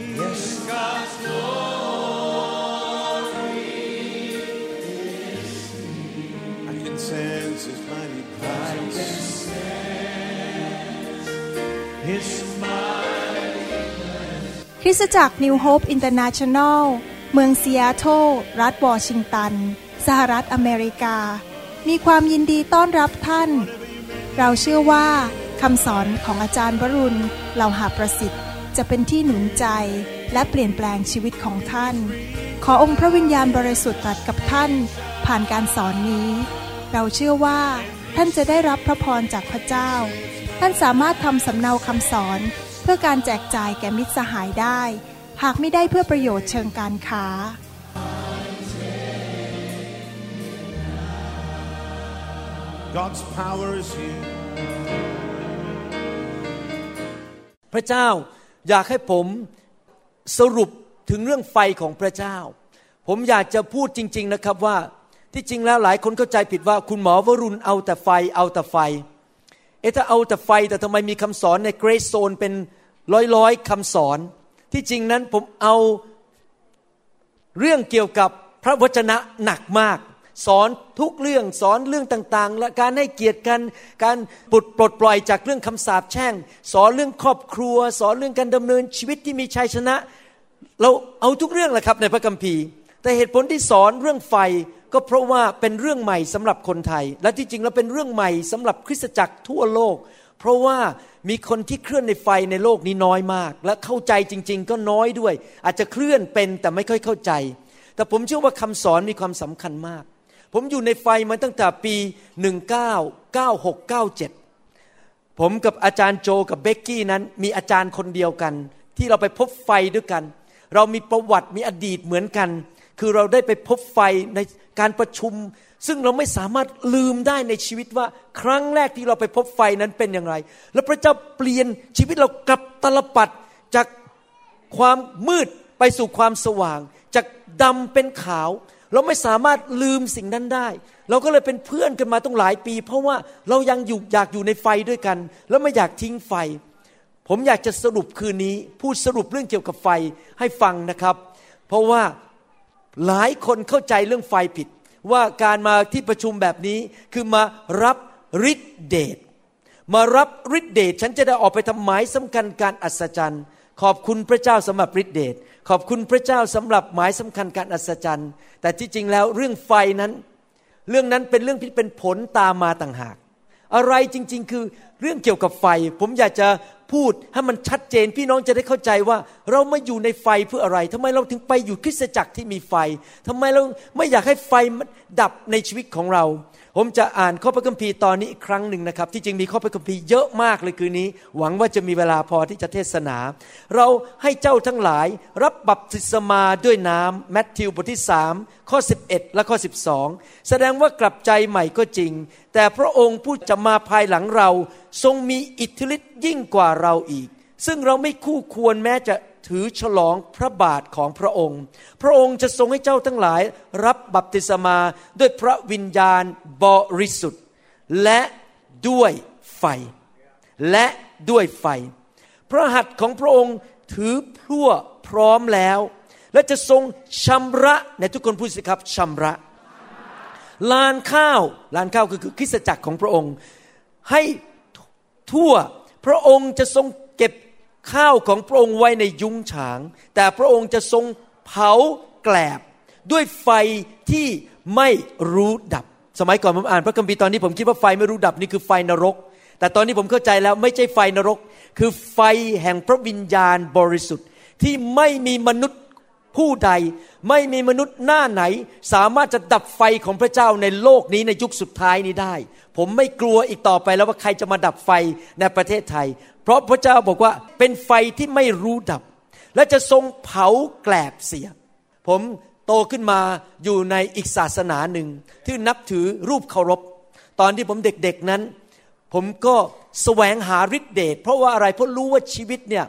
Yes, God's glory is I can sense His mighty presence. His mighty คริสตจักร New Hope International เมืองซีแอตเทิลรัฐวอชิงตัน สหรัฐอเมริกา มีความยินดีต้อนรับท่าน เราเชื่อว่าคำสอนของอาจารย์วรุณเหล่าหาประสิทธิ จะเป็นที่หนุนใจและเปลี่ยนแปลงชีวิตของท่าน ขอองค์พระวิญญาณบริสุทธิ์ตรัสกับท่าน ผ่านการสอนนี้ เราเชื่อว่า ท่านจะได้รับพระพรจากพระเจ้า ท่านสามารถทำสำเนาคำสอน เพื่อการแจกจ่ายแก่มิตรสหายได้ หากไม่ได้เพื่อประโยชน์เชิงการค้า God's power is here. พระเจ้า อยากให้ผมสรุปถึงเรื่องไฟของพระเจ้า ผมอยากจะพูดจริง ๆนะครับว่าที่จริงแล้วหลายคนเข้าใจผิดว่าคุณหมอวรุณเอาแต่ไฟเอาแต่ไฟ เอะถ้าเอาแต่ไฟแต่ทำไมมีคำสอนในเกรซโซนเป็นร้อยร้อยๆคำสอน ที่จริงนั้นผมเอาเรื่องเกี่ยวกับพระวจนะหนักมาก สอนทุกเรื่องสอนเรื่องต่างๆ และการให้เกียรติกัน การปลดปลดปล่อยจากเรื่องคำสาปแช่ง สอนเรื่องครอบครัว สอนเรื่องการดำเนินชีวิตที่มีชัยชนะ เราเอาทุกเรื่องแหละครับในพระคัมภีร์ แต่เหตุผลที่สอนเรื่องไฟก็เพราะว่าเป็นเรื่องใหม่สำหรับคนไทย และที่จริงแล้วเป็นเรื่องใหม่สำหรับคริสตจักรทั่วโลก เพราะว่ามีคนที่เคลื่อนในไฟในโลกนี้น้อยมาก และเข้าใจจริง ๆ ก็น้อยด้วย อาจจะเคลื่อนเป็นแต่ไม่ค่อยเข้าใจ แต่ผมเชื่อว่าคำสอนมีความสำคัญมาก ผมอยู่ในไฟมาตั้งแต่ปี 1996-97 ผมกับอาจารย์โจกับเบกกี้นั้น มีอาจารย์คนเดียวกัน ที่เราไปพบไฟด้วยกัน เรามีประวัติมีอดีตเหมือนกัน คือเราได้ไปพบไฟในการประชุม ซึ่งเราไม่สามารถลืมได้ในชีวิตว่า ครั้งแรกที่เราไปพบไฟนั้นเป็นอย่างไร แล้วพระเจ้าเปลี่ยนชีวิตเรากลับตลปัดจากความมืดไปสู่ความสว่าง จากดำเป็นขาว เราไม่สามารถลืมสิ่งนั้นได้ เราก็เลยเป็นเพื่อนกันมาต้องหลายปี เพราะว่าเรายังอยู่อยากอยู่ในไฟด้วยกัน แล้วไม่อยากทิ้งไฟ ผมอยากจะสรุปคืนนี้ พูดสรุปเรื่องเกี่ยวกับไฟให้ฟังนะครับ เพราะว่าหลายคนเข้าใจเรื่องไฟผิด ว่าการมาที่ประชุมแบบนี้คือมารับฤทธิเดชมารับฤทธิเดชฉันจะได้ออกไปทำหมายสำคัญการอัศจรรย์ ขอบคุณพระเจ้าสำหรับฤทธิเดช ขอบคุณพระเจ้าสำหรับหมายสำคัญการอัศจรรย์ แต่ที่จริงแล้วเรื่องไฟนั้น เรื่องนั้นเป็นเรื่องที่เป็นผลตามมาต่างหาก อะไรจริง ๆ คือเรื่องเกี่ยวกับไฟ ผมอยากจะพูดให้มันชัดเจนพี่น้องจะได้เข้าใจว่า เรามาอยู่ในไฟเพื่ออะไรทำไมเราถึงไปอยู่คริสตจักรที่มีไฟทำไมเราไม่อยากให้ไฟมันดับในชีวิตของเรา ผมจะอ่านข้อพระคัมภีร์ตอนนี้อีกครั้งหนึ่งนะครับ ที่จริงมีข้อพระคัมภีร์เยอะมากเลยคืนนี้ หวังว่าจะมีเวลาพอที่จะเทศนา เราให้เจ้าทั้งหลายรับบัพติศมาด้วยน้ำแมทธิวบทที่3ข้อ 11 และข้อ 12 แสดงว่ากลับใจใหม่ก็จริง แต่พระองค์ผู้จะมาภายหลังเรา ทรงมีอิทธิฤทธิ์ยิ่งกว่าเราอีก ซึ่งเราไม่คู่ควรแม้จะ ถือฉลองพระบาทของพระองค์ พระองค์จะทรงให้เจ้าทั้งหลาย รับบัพติศมาด้วยพระวิญญาณบริสุทธิ์ และด้วยไฟ และด้วยไฟ พระหัตถ์ของพระองค์ถือพลั่วพร้อมแล้ว และจะทรงชำระในทุกคนพูดสิครับชำระ ลานข้าวลานข้าวคือคือคริสตจักรของพระองค์ ให้ทั่วพระองค์จะทรง ข้าวของพระองค์ไว้ในยุ้งฉาง แต่พระองค์จะทรงเผาแกลบ ด้วยไฟที่ไม่รู้ดับ สมัยก่อนผมอ่านพระคัมภีร์ตอนนี้ผมคิดว่าไฟไม่รู้ดับนี่คือไฟนรก แต่ตอนนี้ผมเข้าใจแล้วไม่ใช่ไฟนรก คือไฟแห่งพระวิญญาณบริสุทธิ์ที่ไม่มีมนุษย์ ผู้ใดไม่มีมนุษย์หน้าไหน สามารถจะดับไฟของพระเจ้าในโลกนี้ในยุคสุดท้ายนี้ได้ ผมไม่กลัวอีกต่อไปแล้วว่าใครจะมาดับไฟในประเทศไทย เพราะพระเจ้าบอกว่าเป็นไฟที่ไม่รู้ดับ และจะทรงเผาแกลบเสีย ผมโตขึ้นมาอยู่ในอีกศาสนาหนึ่งที่นับถือรูปเคารพ ตอนที่ผมเด็กๆนั้น ผมก็แสวงหาฤทธิเดชเพราะว่าอะไรเพราะรู้ว่าชีวิตเนี่ย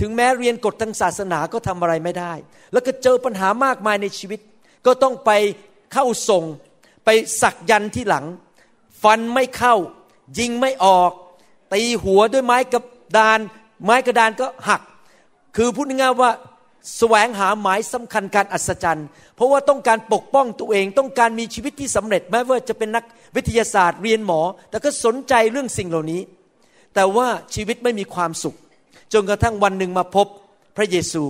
ถึงแม้เรียนกฎทางศาสนาก็ทำอะไรไม่ได้ แล้วก็เจอปัญหามากมายในชีวิต ก็ต้องไปเข้าทรงไปสักยันที่หลัง ฟันไม่เข้า ยิงไม่ออก ตีหัวด้วยไม้กระดาน ไม้กระดานก็หัก คือพูดง่ายๆว่าแสวงหาหมายสำคัญการอัศจรรย์ เพราะว่าต้องการปกป้องตัวเองต้องการมีชีวิตที่สำเร็จแม้ว่าจะเป็นนักวิทยาศาสตร์เรียนหมอ แต่ก็สนใจเรื่องสิ่งเหล่านี้ แต่ว่าชีวิตไม่มีความสุข จนกระทั่งวันหนึ่งมาพบพระเยซู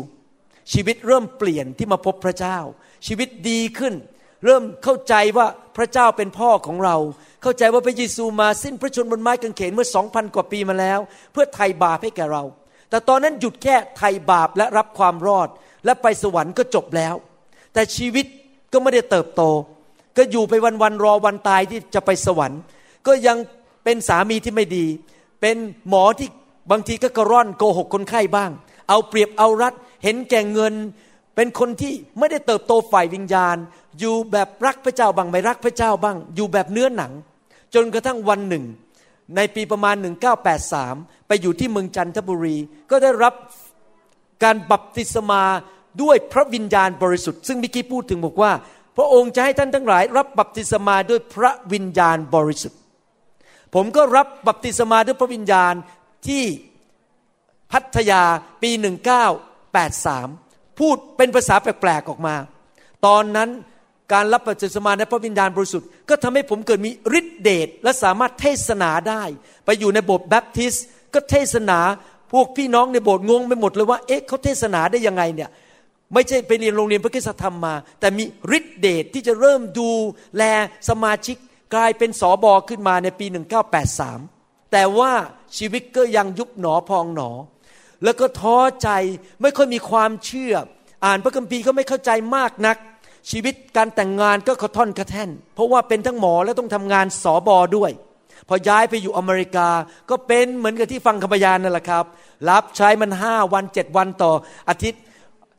ชีวิตเริ่มเปลี่ยนที่มาพบพระเจ้า ชีวิตดีขึ้น เริ่มเข้าใจว่าพระเจ้าเป็นพ่อของเรา เข้าใจว่าพระเยซูมาสิ้นพระชนม์บนไม้กางเขนเมื่อสองพันกว่าปีมาแล้ว เพื่อไถ่บาปให้แก่เรา แต่ตอนนั้นหยุดแค่ไถ่บาปและรับความรอด และไปสวรรค์ก็จบแล้ว แต่ชีวิตก็ไม่ได้เติบโต ก็อยู่ไปวันๆรอวันตายที่จะไปสวรรค์ ก็ยังเป็นสามีที่ไม่ดี เป็นหมอที่ บางทีก็กระร่อนโกหกคนไข้บ้าง เอาเปรียบเอารัด เห็นแก่เงิน เป็นคนที่ไม่ได้เติบโตฝ่ายวิญญาณ อยู่แบบรักพระเจ้าบ้างไม่รักพระเจ้าบ้าง อยู่แบบเนื้อหนัง จนกระทั่งวันหนึ่ง ในปีประมาณ 1983 ไปอยู่ที่เมืองจันทบุรี ก็ได้รับการบัพติศมาด้วยพระวิญญาณบริสุทธิ์ ซึ่งมิกี้พูดถึงบอกว่า พระองค์จะให้ท่านทั้งหลาย รับบัพติศมาด้วยพระวิญญาณบริสุทธิ์ ผมก็รับบัพติศมาด้วยพระวิญญาณ ที่พัทยาปี 1983 พูดเป็นภาษาแปลกๆออกมา ตอนนั้นการรับบัพติศมาในพระวิญญาณบริสุทธิ์ก็ทำให้ผมเกิดมีฤทธิเดชและสามารถเทศนาได้ ไปอยู่ในโบสถ์แบปทิสก็เทศนาพวกพี่น้องในโบสถ์งงไปหมดเลยว่าเอ๊ะเขาเทศนาได้ยังไงเนี่ยไม่ใช่ไปเรียนโรงเรียนพระคุณธรรมมา แต่มีฤทธิเดชที่จะเริ่มดูแลสมาชิกกลายเป็นสอบอขึ้นมาในปี 1983 แต่ว่าชีวิตก็ยังยุบหนอพองหนอ แล้วก็ท้อใจไม่ค่อยมีความเชื่อ อ่านพระคัมภีร์ก็ไม่เข้าใจมากนัก ชีวิตการแต่งงานก็กระท่อนกระแท่น เพราะว่าเป็นทั้งหมอและต้องทำงานสอบอด้วย พอย้ายไปอยู่อเมริกาก็เป็นเหมือนกับที่ฟังคำพยานนั่นแหละครับ รับใช้มันห้าวันเจ็ดวันต่ออาทิตย์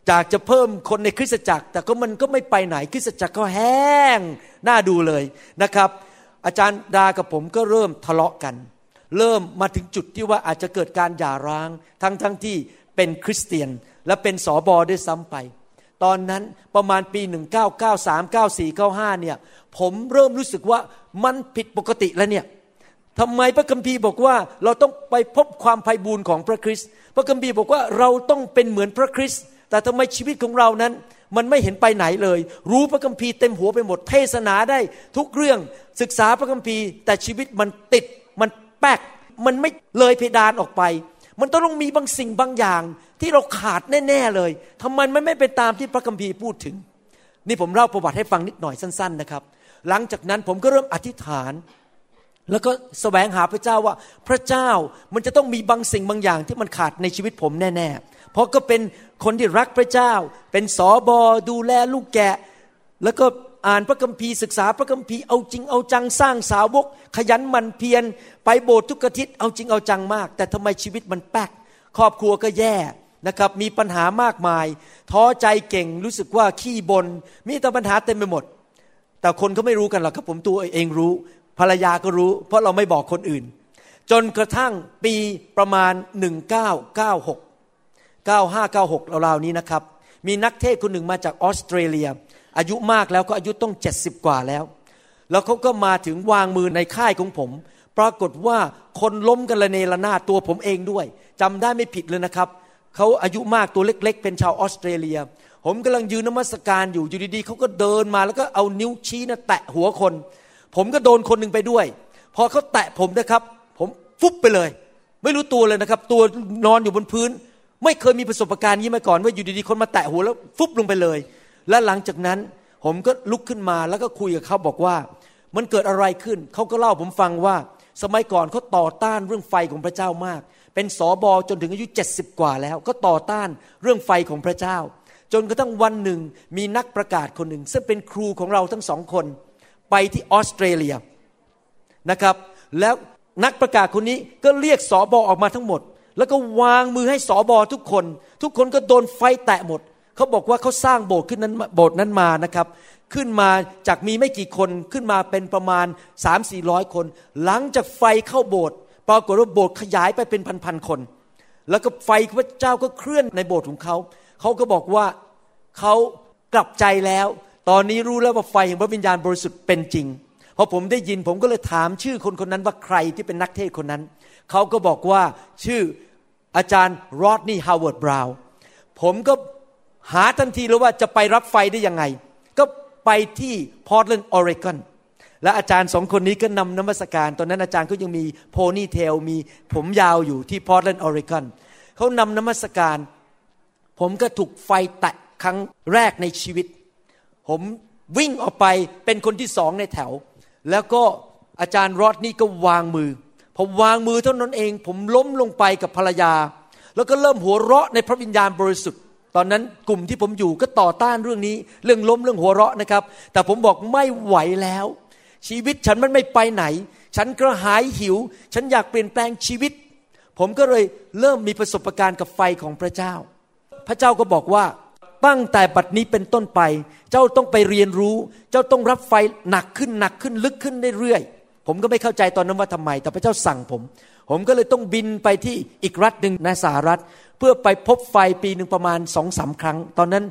จากจะเพิ่มคนในคริสตจักร แต่ก็มันก็ไม่ไปไหนคริสตจักรก็แห้งน่าดูเลยนะครับ อาจารย์ดากับผมก็เริ่มทะเลาะกัน เริ่มมาถึงจุดที่ว่าอาจจะเกิดการหย่าร้าง ทั้งทั้งที่เป็นคริสเตียนและเป็นสอบอด้วยซ้ำไป ตอนนั้นประมาณปี 1993 94 95เนี่ยผมเริ่มรู้สึกว่ามันผิดปกติแล้วเนี่ยทำไมพระคัมภีร์บอกว่าเราต้องไปพบความไพ่บูรณ์ของพระคริสต์พระคัมภีร์บอกว่าเราต้องเป็นเหมือนพระคริสต์แต่ทำไมชีวิตของเรานั้น มันไม่เห็นไปไหนเลย รู้พระคัมภีร์เต็มหัวไปหมดเทศนาได้ทุกเรื่องศึกษาพระคัมภีร์ แต่ชีวิตมันติด แป๊กมันไม่เลยเพดานออกไป มันต้องมีบางสิ่งบางอย่าง ที่เราขาดแน่ ๆเลยทำไมมันไม่เป็นตามที่พระคัมภีร์พูดถึง นี่ผมเล่าประวัติให้ฟังนิดหน่อยสั้น ๆนะครับ หลังจากนั้นผมก็เริ่มอธิษฐาน แล้วก็แสวงหาพระเจ้าว่า พระเจ้ามันจะต้องมีบางสิ่งบางอย่างที่มันขาดในชีวิตผมแน่ ๆ เพราะก็เป็นคนที่รักพระเจ้า เป็นสอบอดูแลลูกแกะ แล้วก็ อ่านพระคัมภีร์ศึกษาพระคัมภีร์เอาจริงเอาจังสร้างสาวก ขยันมันเพียรไปโบสถ์ทุกอาทิตย์เอาจริงเอาจังมาก แต่ทำไมชีวิตมันแป๊กครอบครัวก็แย่นะครับมีปัญหามากมาย ท้อใจเก่งรู้สึกว่าขี้บนมีแต่ปัญหาเต็มไปหมด แต่คนเขาไม่รู้กันหรอกครับผมตัวเองรู้ ภรรยาก็รู้ เพราะเราไม่บอกคนอื่น จนกระทั่งปีประมาณ 1996 9596ราวๆนี้นะครับ มีนักเทศคนหนึ่งมาจากออสเตรเลีย อายุมากแล้วก็อายุต้อง70กว่าแล้ว แล้วเขาก็มาถึงวางมือในค่ายของผม ปรากฏว่าคนล้มกันระเนระนาดตัวผมเองด้วยจำได้ไม่ผิดเลยนะครับเขาอายุมากตัวเล็ก ๆ เป็นชาวออสเตรเลีย ผมกำลังยืนนมัสการอยู่อยู่ดีๆเขาก็เดินมาแล้วก็เอานิ้วชี้นะแตะหัวคน ผมก็โดนคนหนึ่งไปด้วย พอเขาแตะผมนะครับ ผมฟุบไปเลย ไม่รู้ตัวเลยนะครับ ตัวนอนอยู่บนพื้น ไม่เคยมีประสบการณ์นี้มาก่อนว่าอยู่ดีๆคนมาแตะหัวแล้วฟุบลงไปเลย และหลังจากนั้นผมก็ลุกขึ้นมาแล้วก็คุยกับเขาบอกว่า มันเกิดอะไรขึ้นเขาก็เล่าผมฟังว่า สมัยก่อนเขาต่อต้านเรื่องไฟของพระเจ้ามาก เป็นสอบอจนถึงอายุ 70 กว่าแล้ว ก็ต่อต้านเรื่องไฟของพระเจ้า จนกระทั่งวันหนึ่งมีนักประกาศคนหนึ่ง ซึ่งเป็นครูของเราทั้งสองคน ไปที่ออสเตรเลียนะครับ แล้วนักประกาศคนนี้ก็เรียกสอบอออกมาทั้งหมด แล้วก็วางมือให้สอบอทุกคน ทุกคนก็โดนไฟแตะหมด เขาบอกว่าเขาสร้างโบสถ์ขึ้นนั้นโบสถ์นั้นมานะครับ ขึ้นมาจากมีไม่กี่คนขึ้นมาเป็นประมาณ3 4 0 0 คน หลังจากไฟเข้าโบสถ์ปรากฏว่าโบสถ์ขยายไปเป็นพันๆคน แล้วก็ไฟพระเจ้าก็เคลื่อนในโบสถ์ของเขาเขาก็บอกว่าเขากลับใจแล้ว ตอนนี้รู้แล้วว่าไฟแห่งพระวิญญาณบริสุทธิ์เป็นจริงพอผมได้ยินผมก็เลยถามชื่อคนคนนั้นว่าใครที่เป็นนักเทศคนนั้น เขาก็บอกว่าชื่ออาจารย์โรดนี่ฮาวเวิร์ดบราวน์ผมก็ หาทันทีเลยว่าจะไปรับไฟได้ยังไง ก็ไปที่พอร์ตแลนด์ออริกอนและอาจารย์สองคนนี้ก็นำน้ำมัสการ ตอนนั้นอาจารย์ก็ยังมี ponytail มีผมยาวอยู่ที่พอร์ตแลนด์ออริกอนเขานำน้ำมัสการ ผมก็ถูกไฟแตะครั้งแรกในชีวิต ผมวิ่งออกไปเป็นคนที่สองในแถว แล้วก็อาจารย์รอดนี่ก็วางมือ ผมวางมือเท่านั้นเอง ผมล้มลงไปกับภรรยา แล้วก็เริ่มหัวเราะในพระวิญญาณบริสุทธิ์ ตอนนั้นกลุ่มที่ผมอยู่ก็ต่อต้านเรื่องนี้ เรื่องล้มเรื่องหัวเราะนะครับ แต่ผมบอกไม่ไหวแล้ว ชีวิตฉันมันไม่ไปไหน ฉันกระหายหิว ฉันอยากเปลี่ยนแปลงชีวิต ผมก็เลยเริ่มมีประสบการณ์กับไฟของพระเจ้า พระเจ้าก็บอกว่าตั้งแต่บัดนี้เป็นต้นไป เจ้าต้องไปเรียนรู้ เจ้าต้องรับไฟหนักขึ้นหนักขึ้นลึกขึ้นเรื่อยๆผมก็ไม่เข้าใจตอนนั้นว่าทำไม แต่พระเจ้าสั่งผม ผมก็เลยต้องบินไปที่อีกรัฐหนึ่งในสหรัฐ เพื่อไปพบไฟปีหนึ่งประมาณสองสาครั้ง ตอนนั้น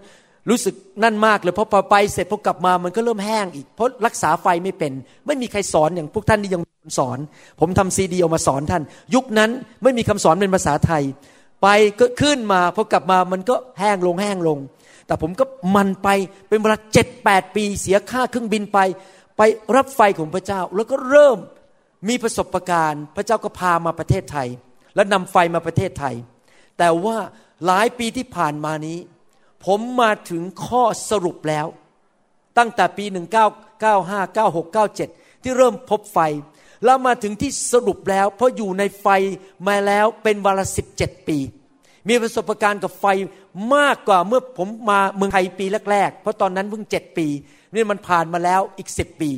รู้สึกนั่นมากเลยเพราะพอไปเสร็จพอกลับมามันก็เริ่มแห้งอีก เพราะรักษาไฟไม่เป็น ไม่มีใครสอนอย่างพวกท่านนี่ยังสอน ผมทำซีดีออกมาสอนท่าน ยุคนั้นไม่มีคำสอนเป็นภาษาไทย ไปก็ขึ้นมาพอกลับมามันก็แห้งลงแห้งลง แต่ผมก็มันไปเป็นเวลาเจ็ดแปดปีเสียค่าเครื่องบินไป ไปรับไฟของพระเจ้าแล้วก็เริ่ม มีประสบการณ์ พระเจ้าก็พามาประเทศไทย แล้วนำไฟมาประเทศไทย แต่ว่าหลายปีที่ผ่านมานี้ ผมมาถึงข้อสรุปแล้ว ตั้งแต่ปี 1995 96 97 ที่เริ่มพบไฟ แล้วมาถึงที่สรุปแล้ว เพราะอยู่ในไฟมาแล้วเป็นเวลา17 ปี มีประสบการณ์กับไฟมากกว่าเมื่อผมมาเมืองไทยปีแรกๆ เพราะตอนนั้นเพิ่ง 7 ปี นี่มันผ่านมาแล้วอีก 10 ปี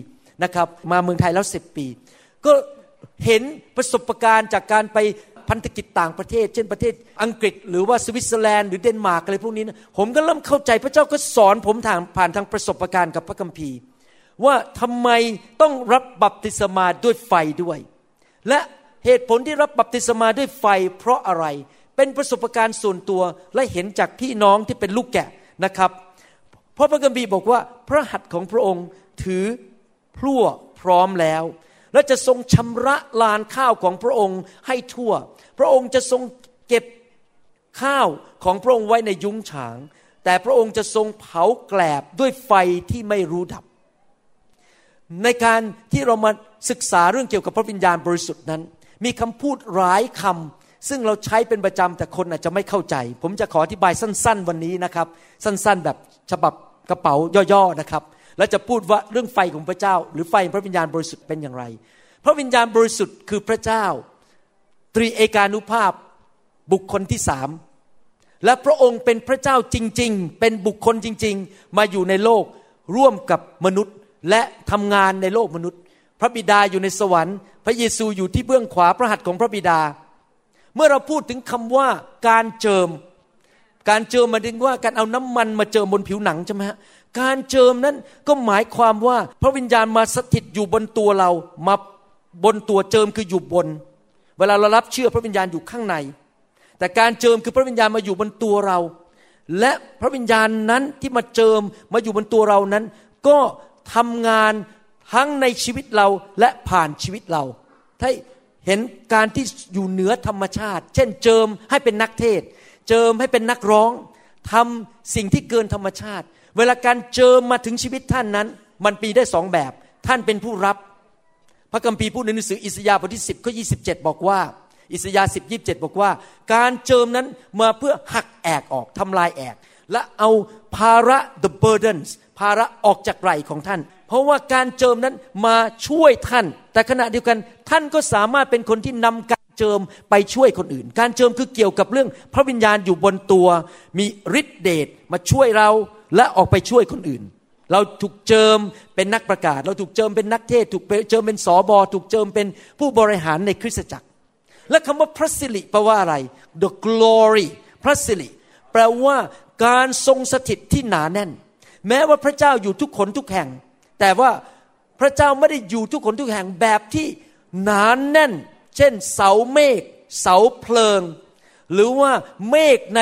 นะครับ มาเมืองไทยแล้ว 10 ปี ก็เห็นประสบการณ์จากการไปพันธกิจต่างประเทศ เช่นประเทศอังกฤษ หรือว่าสวิตเซอร์แลนด์หรือเดนมาร์กอะไรพวกนี้นะผมก็เริ่มเข้าใจพระเจ้าก็สอนผมทางผ่านทางประสบการณ์กับพระคัมภีร์ ว่าทำไมต้องรับบัพติศมาด้วยไฟด้วย และเหตุผลที่รับบัพติศมาด้วยไฟ เพราะอะไรเป็นประสบการณ์ส่วนตัวและเห็นจากพี่น้องที่เป็นลูกแกะนะครับ เพราะพระคัมภีร์บอกว่าพระหัตถ์ของพระองค์ถือพลั่วพร้อมแล้ว และจะทรงชำระลานข้าวของพระองค์ให้ทั่ว พระองค์จะทรงเก็บข้าวของพระองค์ไว้ในยุ้งฉาง แต่พระองค์จะทรงเผาแกลบด้วยไฟที่ไม่รู้ดับ ในการที่เรามาศึกษาเรื่องเกี่ยวกับพระวิญญาณบริสุทธิ์นั้น มีคำพูดหลายคำซึ่งเราใช้เป็นประจำแต่คนอาจจะไม่เข้าใจ ผมจะขออธิบายสั้น ๆ วันนี้นะครับ สั้น ๆ แบบฉบับกระเป๋าย่อๆนะครับ แล้วจะพูดว่าเรื่องไฟของพระเจ้า หรือไฟพระวิญญาณบริสุทธิ์เป็นอย่างไร พระวิญญาณบริสุทธิ์คือพระเจ้า ตรีเอกานุภาพบุคคลที่สามและพระองค์เป็นพระเจ้าจริง ๆ เป็นบุคคลจริง ๆ มาอยู่ในโลกร่วมกับมนุษย์และทำงานในโลกมนุษย์ พระบิดาอยู่ในสวรรค์ พระเยซูอยู่ที่เบื้องขวาพระหัตถ์ของพระบิดา เมื่อเราพูดถึงคำว่าการเจิม การเจิมมาถึงว่าการเอาน้ำมันมาเจิมบนผิวหนังใช่ไหมฮะ การเจิมนั้นก็หมายความว่าพระวิญญาณมาสถิตอยู่บนตัวเรา มาบนตัวเจิมคืออยู่บน เวลาเรารับเชื่อพระวิญญาณอยู่ข้างใน แต่การเจิมคือพระวิญญาณมาอยู่บนตัวเรา และพระวิญญาณนั้นที่มาเจิมมาอยู่บนตัวเรานั้น ก็ทำงานทั้งในชีวิตเราและผ่านชีวิตเราถ้าเห็นการที่อยู่เหนือธรรมชาติ เช่นเจิมให้เป็นนักเทศ เจิมให้เป็นนักร้องทำสิ่งที่เกินธรรมชาติ เวลาการเจิมมาถึงชีวิตท่านนั้น มันปีได้สองแบบ ท่านเป็นผู้รับ พระคัมภีร์พูดในหนังสืออิสยาห์บทที่10ข้อ27บอกว่า อิสยาห์10 27บอกว่า การเจิมนั้นมาเพื่อหักแอกออกทำลายแอก และเอาภาระ the burdens ภาระออกจากไหล่ของท่าน เพราะว่าการเจิมนั้นมาช่วยท่าน แต่ขณะเดียวกันท่านก็สามารถเป็นคนที่นำการเจิมไปช่วยคนอื่น การเจิมคือเกี่ยวกับเรื่อง พระวิญญาณอยู่บนตัว มีฤทธิเดชมาช่วยเรา และออกไปช่วยคนอื่น เราถูกเจิมเป็นนักประกาศ เราถูกเจิมเป็นนักเทศ ถูกเจิมเป็นสอบอถูกเจิมเป็นผู้บริหารในคริสตจักร และคำว่าพระสิริแปลว่าอะไร the glory พระสิริแปลว่าการทรงสถิตที่หนาแน่น แม้ว่าพระเจ้าอยู่ทุกคนทุกแห่ง แต่ว่าพระเจ้าไม่ได้อยู่ทุกคนทุกแห่งแบบที่หนานแน่น เช่น เสาเมฆ เสาเพลิง หรือว่าเมฆใน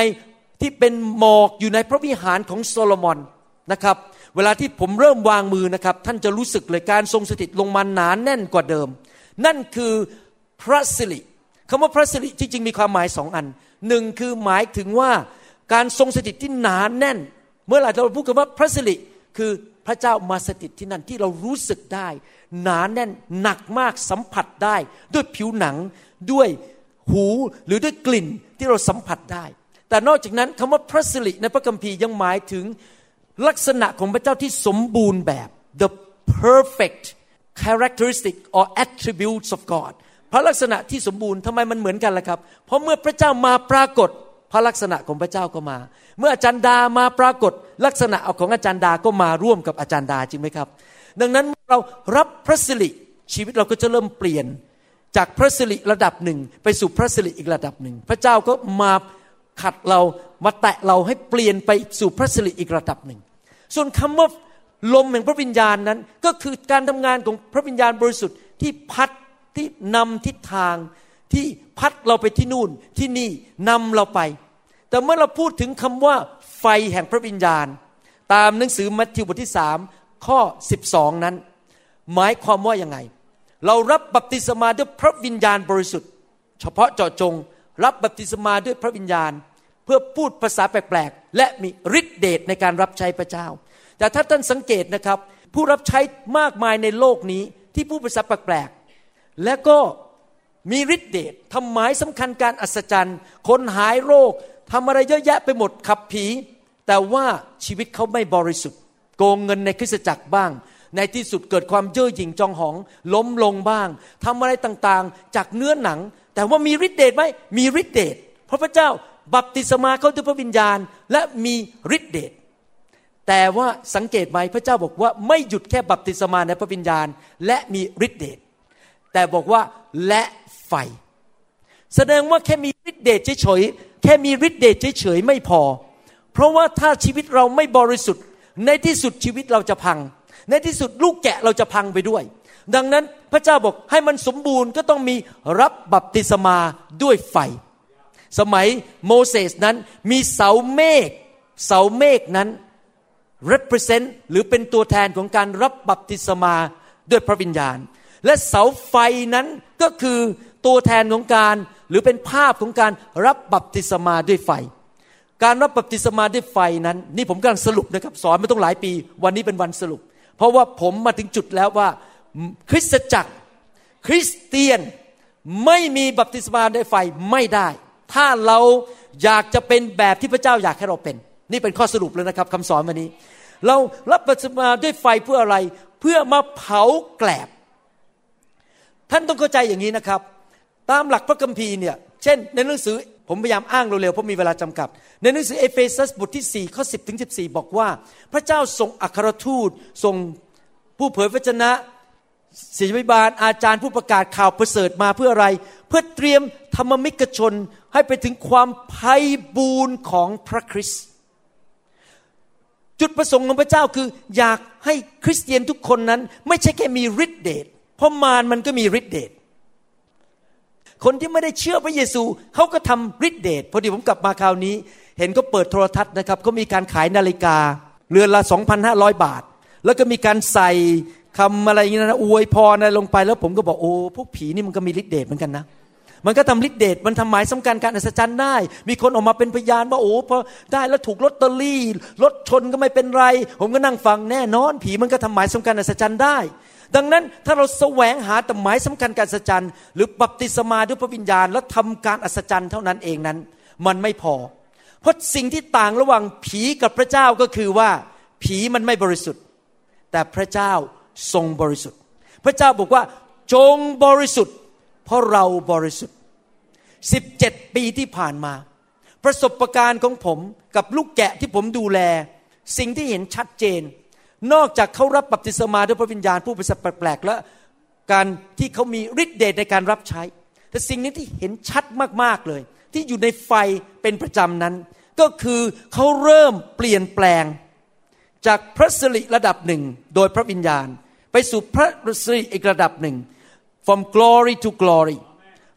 ที่เป็นหมอกอยู่ในพระวิหารของโซโลมอนนะครับ เวลาที่ผมเริ่มวางมือนะครับ ท่านจะรู้สึกเลยการทรงสถิตลงมาหนานแน่นกว่าเดิม นั่นคือพระสิริคำว่าพระสิริที่จริงมีความหมายสองอันหนึ่งคือหมายถึงว่าการทรงสถิตที่หนาแน่น เมื่อไหร่เราพูดกันว่าพระสิริคือพระเจ้ามาสถิตที่นั่นที่เรารู้สึกได้ หนาแน่นหนักมากสัมผัสได้ ด้วยผิวหนังด้วยหูหรือด้วยกลิ่นที่เราสัมผัสได้ แต่นอกจากนั้นคำว่าพระสิริในพระคัมภีร์ยังหมายถึงลักษณะของพระเจ้าที่สมบูรณ์แบบ the perfect characteristic or attributes of God พระลักษณะที่สมบูรณ์ทำไมมันเหมือนกันล่ะครับ เพราะเมื่อพระเจ้ามาปรากฏพระลักษณะของพระเจ้าก็มา เมื่ออาจารย์ดามาปรากฏ ลักษณะของอาจารย์ดาก็มาร่วมกับอาจารย์ดาจริงไหมครับ ดังนั้นเรารับพระสิริชีวิตเราก็จะเริ่มเปลี่ยน จากพระสิริระดับหนึ่งไปสู่พระสิริอีกระดับหนึ่ง พระเจ้าก็มา ขัดเรามาแตะเราให้เปลี่ยนไปสู่พระสิริอีกระดับหนึ่ง ส่วนคำว่าลมแห่งพระวิญญาณนั้น ก็คือการทำงานของพระวิญญาณบริสุทธิ์ที่พัดที่นำทิศทางที่พัดเราไปที่นู่นที่นี่นำเราไป แต่เมื่อเราพูดถึงคำว่าไฟแห่งพระวิญญาณ ตามหนังสือมัทธิวบทที่สามข้อ 12 นั้น หมายความว่ายังไง เรารับบัพติศมาด้วยพระวิญญาณบริสุทธิ์ เฉพาะเจาะจง รับบัพติศมาด้วยพระวิญญาณ พื่อพูดภาษาแปลกๆ และมีฤทธิเดชในการรับใช้พระเจ้า แต่ถ้าท่านสังเกตนะครับ ผู้รับใช้มากมายในโลกนี้ที่พูดภาษาแปลกๆ และก็มีฤทธิเดชทำหมายสำคัญการอัศจรรย์ คนหายโรคทำอะไรเยอะแยะไปหมดขับผี แต่ว่าชีวิตเขาไม่บริสุทธิ์ โกงเงินในคริสตจักรบ้าง ในที่สุดเกิดความเย่อหยิ่งจองหอง ล้มลงบ้างทำอะไรต่างๆ จากเนื้อหนัง แต่ว่ามีฤทธิเดชไหมมีฤทธิเดชเพราะพระเจ้า บัพติศมาเขาด้วยพระวิญญาณ และมีฤทธิเดชแต่ว่าสังเกตไหมพระเจ้าบอกว่าไม่หยุดแค่บัพติศมาในพระวิญญาณ และมีฤทธิเดชแต่บอกว่าและไฟ แสดงว่าแค่มีฤทธิเดชเฉยๆแค่มีฤทธิเดชเฉยๆไม่พอ เพราะว่าถ้าชีวิตเราไม่บริสุทธิ์ ในที่สุดชีวิตเราจะพัง ในที่สุดลูกแกะเราจะพังไปด้วย ดังนั้นพระเจ้าบอกให้มันสมบูรณ์ก็ต้องมีรับบัพติศมาด้วยไฟ สมัยโมเสสนั้นมีเสาเมฆเสาเมฆนั้น represent หรือเป็นตัวแทนของการรับบัพติศมาด้วยพระวิญญาณ และเสาไฟนั้นก็คือตัวแทนของการหรือเป็นภาพของการรับบัพติศมาด้วยไฟ การรับบัพติศมาด้วยไฟนั้น นี่ผมกำลังสรุปนะครับสอนมาต้องหลายปี วันนี้เป็นวันสรุป เพราะว่าผมมาถึงจุดแล้วว่าคริสตจักร คริสเตียนไม่มีบัพติศมาด้วยไฟไม่ได้ ถ้าเราอยากจะเป็นแบบที่พระเจ้าอยากให้เราเป็น นี่เป็นข้อสรุปเลยนะครับคำสอนวันนี้ เรารับบัพติศมาด้วยไฟเพื่ออะไร เพื่อมาเผาแกลบ ท่านต้องเข้าใจอย่างนี้นะครับ ตามหลักพระคัมภีร์เนี่ย เช่น ในหนังสือผมพยายามอ้างเร็วๆเพราะมีเวลาจำกัด ในหนังสือเอเฟซัสบทที่4ข้อ10ถึง14 บอกว่า พระเจ้าส่งอัครทูตส่งผู้เผยพระวจนะศิษยบาลอาจารย์ผู้ประกาศข่าวประเสริฐมาเพื่ออะไร เพื่อเตรียมธรรมิกชน ให้ไปถึงความไพบูรณ์ของพระคริสต์จุดประสงค์ของพระเจ้าคือ อยากให้คริสเตียนทุกคนนั้น ไม่ใช่แค่มีฤทธิเดชเพราะมารมันก็มีฤทธิเดชคนที่ไม่ได้เชื่อพระเยซูเขาก็ทำฤทธิเดชพอดีผมกลับมาคราวนี้ เห็นก็เปิดโทรทัศน์นะครับเขามีการขายนาฬิกาเรือนละ 2,500 บาท แล้วก็มีการใส่คำอะไรอย่างนี้นะอวยพรอะไรลงไปแล้วผมก็บอกโอ้พวกผีนี่มันก็มีฤทธิเดชเหมือนกันนะ มันก็ทำฤทธิเดชมันทำหมายสำคัญการอัศจรรย์ได้ มีคนออกมาเป็นพยานว่าโอ้พอได้แล้วถูกลอตเตอรี่รถชนก็ไม่เป็นไร ผมก็นั่งฟังแน่นอน ผีมันก็ทำหมายสำคัญอัศจรรย์ได้ ดังนั้นถ้าเราแสวงหาแต่หมายสำคัญการอัศจรรย์ หรือบัพติศมาด้วยพระวิญญาณ แล้วทำการอัศจรรย์เท่านั้นเองนั้น มันไม่พอ เพราะสิ่งที่ต่างระหว่างผีกับพระเจ้าก็คือว่า ผีมันไม่บริสุทธิ์ แต่พระเจ้าทรงบริสุทธิ์ พระเจ้าบอกว่าจงบริสุทธิ์ เพราะเราบริสุทธิ์ 17 ปีที่ผ่านมา ประสบการณ์ของผมกับลูกแกะที่ผมดูแล สิ่งที่เห็นชัดเจน นอกจากเขารับบัพติศมาด้วยพระวิญญาณผู้ประเสริฐแปลกๆและการที่เขามีฤทธิ์เดชในการรับใช้ แต่สิ่งนี้ที่เห็นชัดมากๆเลย ที่อยู่ในไฟเป็นประจำนั้น ก็คือเขาเริ่มเปลี่ยนแปลง จากพระสิริระดับหนึ่งโดยพระวิญญาณ ไปสู่พระสิริอีกระดับหนึ่ง from glory to glory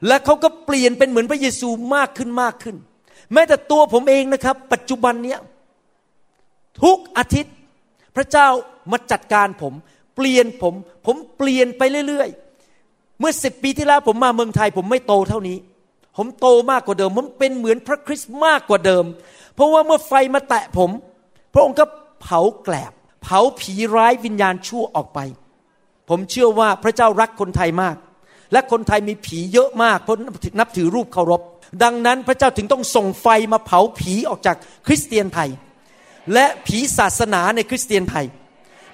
และเขาก็เปลี่ยนเป็นเหมือนพระเยซูมากขึ้นมากขึ้น แม้แต่ตัวผมเองนะครับ ปัจจุบันเนี้ยทุกอาทิตย์พระเจ้ามาจัดการผม เปลี่ยนผม ผมเปลี่ยนไปเรื่อยๆ เมื่อสิบปีที่แล้วผมมาเมืองไทย ผมไม่โตเท่านี้ ผมโตมากกว่าเดิม ผมเป็นเหมือนพระคริสต์มากกว่าเดิม เพราะว่าเมื่อไฟมาแตะผม พระองค์ก็เผาแกลบ เผาผีร้ายวิญญาณชั่วออกไป ผมเชื่อว่าพระเจ้ารักคนไทยมาก และคนไทยมีผีเยอะมากเพราะนับถือรูปเคารพ ดังนั้นพระเจ้าถึงต้องส่งไฟมาเผาผีออกจากคริสเตียนไทย และผีศาสนาในคริสเตียนไทย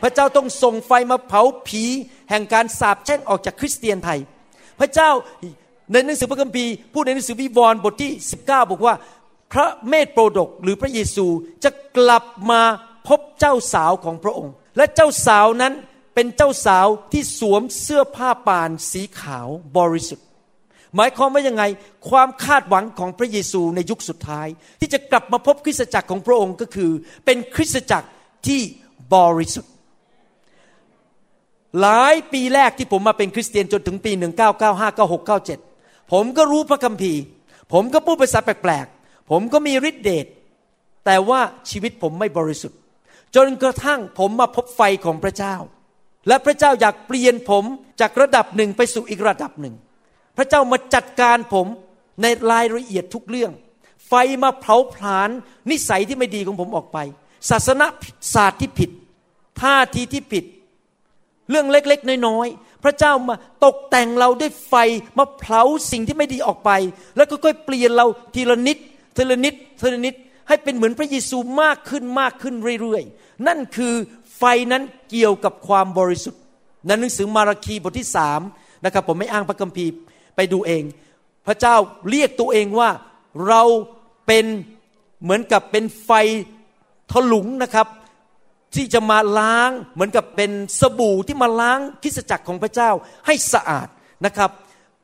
พระเจ้าต้องส่งไฟมาเผาผีแห่งการสาปแช่งออกจากคริสเตียนไทย พระเจ้าในหนังสือพระคัมภีร์พูดในหนังสือวิวรณ์บทที่ 19 บอกว่า พระเมธโปรดกหรือพระเยซูจะกลับมาพบเจ้าสาวของพระองค์ และเจ้าสาวนั้น เป็นเจ้าสาวที่สวมเสื้อผ้าป่านสีขาวบริสุทธิ์ หมายความว่ายังไงความคาดหวังของพระเยซูในยุคสุดท้าย ที่จะกลับมาพบคริสตจักรของพระองค์ก็คือ เป็นคริสตจักรที่บริสุทธิ์ หลายปีแรกที่ผมมาเป็นคริสเตียนจนถึงปี 1995 96 97 ผมก็รู้พระคัมภีร์ ผมก็พูดภาษาแปลกๆ ผมก็มีฤทธิเดชแต่ว่าชีวิตผมไม่บริสุทธิ์ จนกระทั่งผมมาพบไฟของพระเจ้า และพระเจ้าอยากเปลี่ยนผมจากระดับหนึ่งไปสู่อีกระดับหนึ่ง พระเจ้ามาจัดการผมในรายละเอียดทุกเรื่อง ไฟมาเผาผลาญนิสัยที่ไม่ดีของผมออกไป ศาสนาศาสตร์ที่ผิดท่าทีที่ผิด เรื่องเล็กๆ น้อยๆ พระเจ้ามาตกแต่งเราด้วยไฟมาเผาสิ่งที่ไม่ดีออกไป แล้วก็ค่อยเปลี่ยนเราทีละนิดทีละนิดทีละนิดให้เป็นเหมือนพระเยซูมากขึ้นมากขึ้นเรื่อยๆ นั่นคือ ไฟนั้นเกี่ยวกับความบริสุทธิ์ในหนังสือมาราคีบทที่สามนะครับผมไม่อ้างพระคัมภีร์ไปดูเอง พระเจ้าเรียกตัวเองว่าเราเป็นเหมือนกับเป็นไฟถลุงนะครับ ที่จะมาล้างเหมือนกับเป็นสบู่ที่มาล้างคิสจักรของพระเจ้าให้สะอาดนะครับ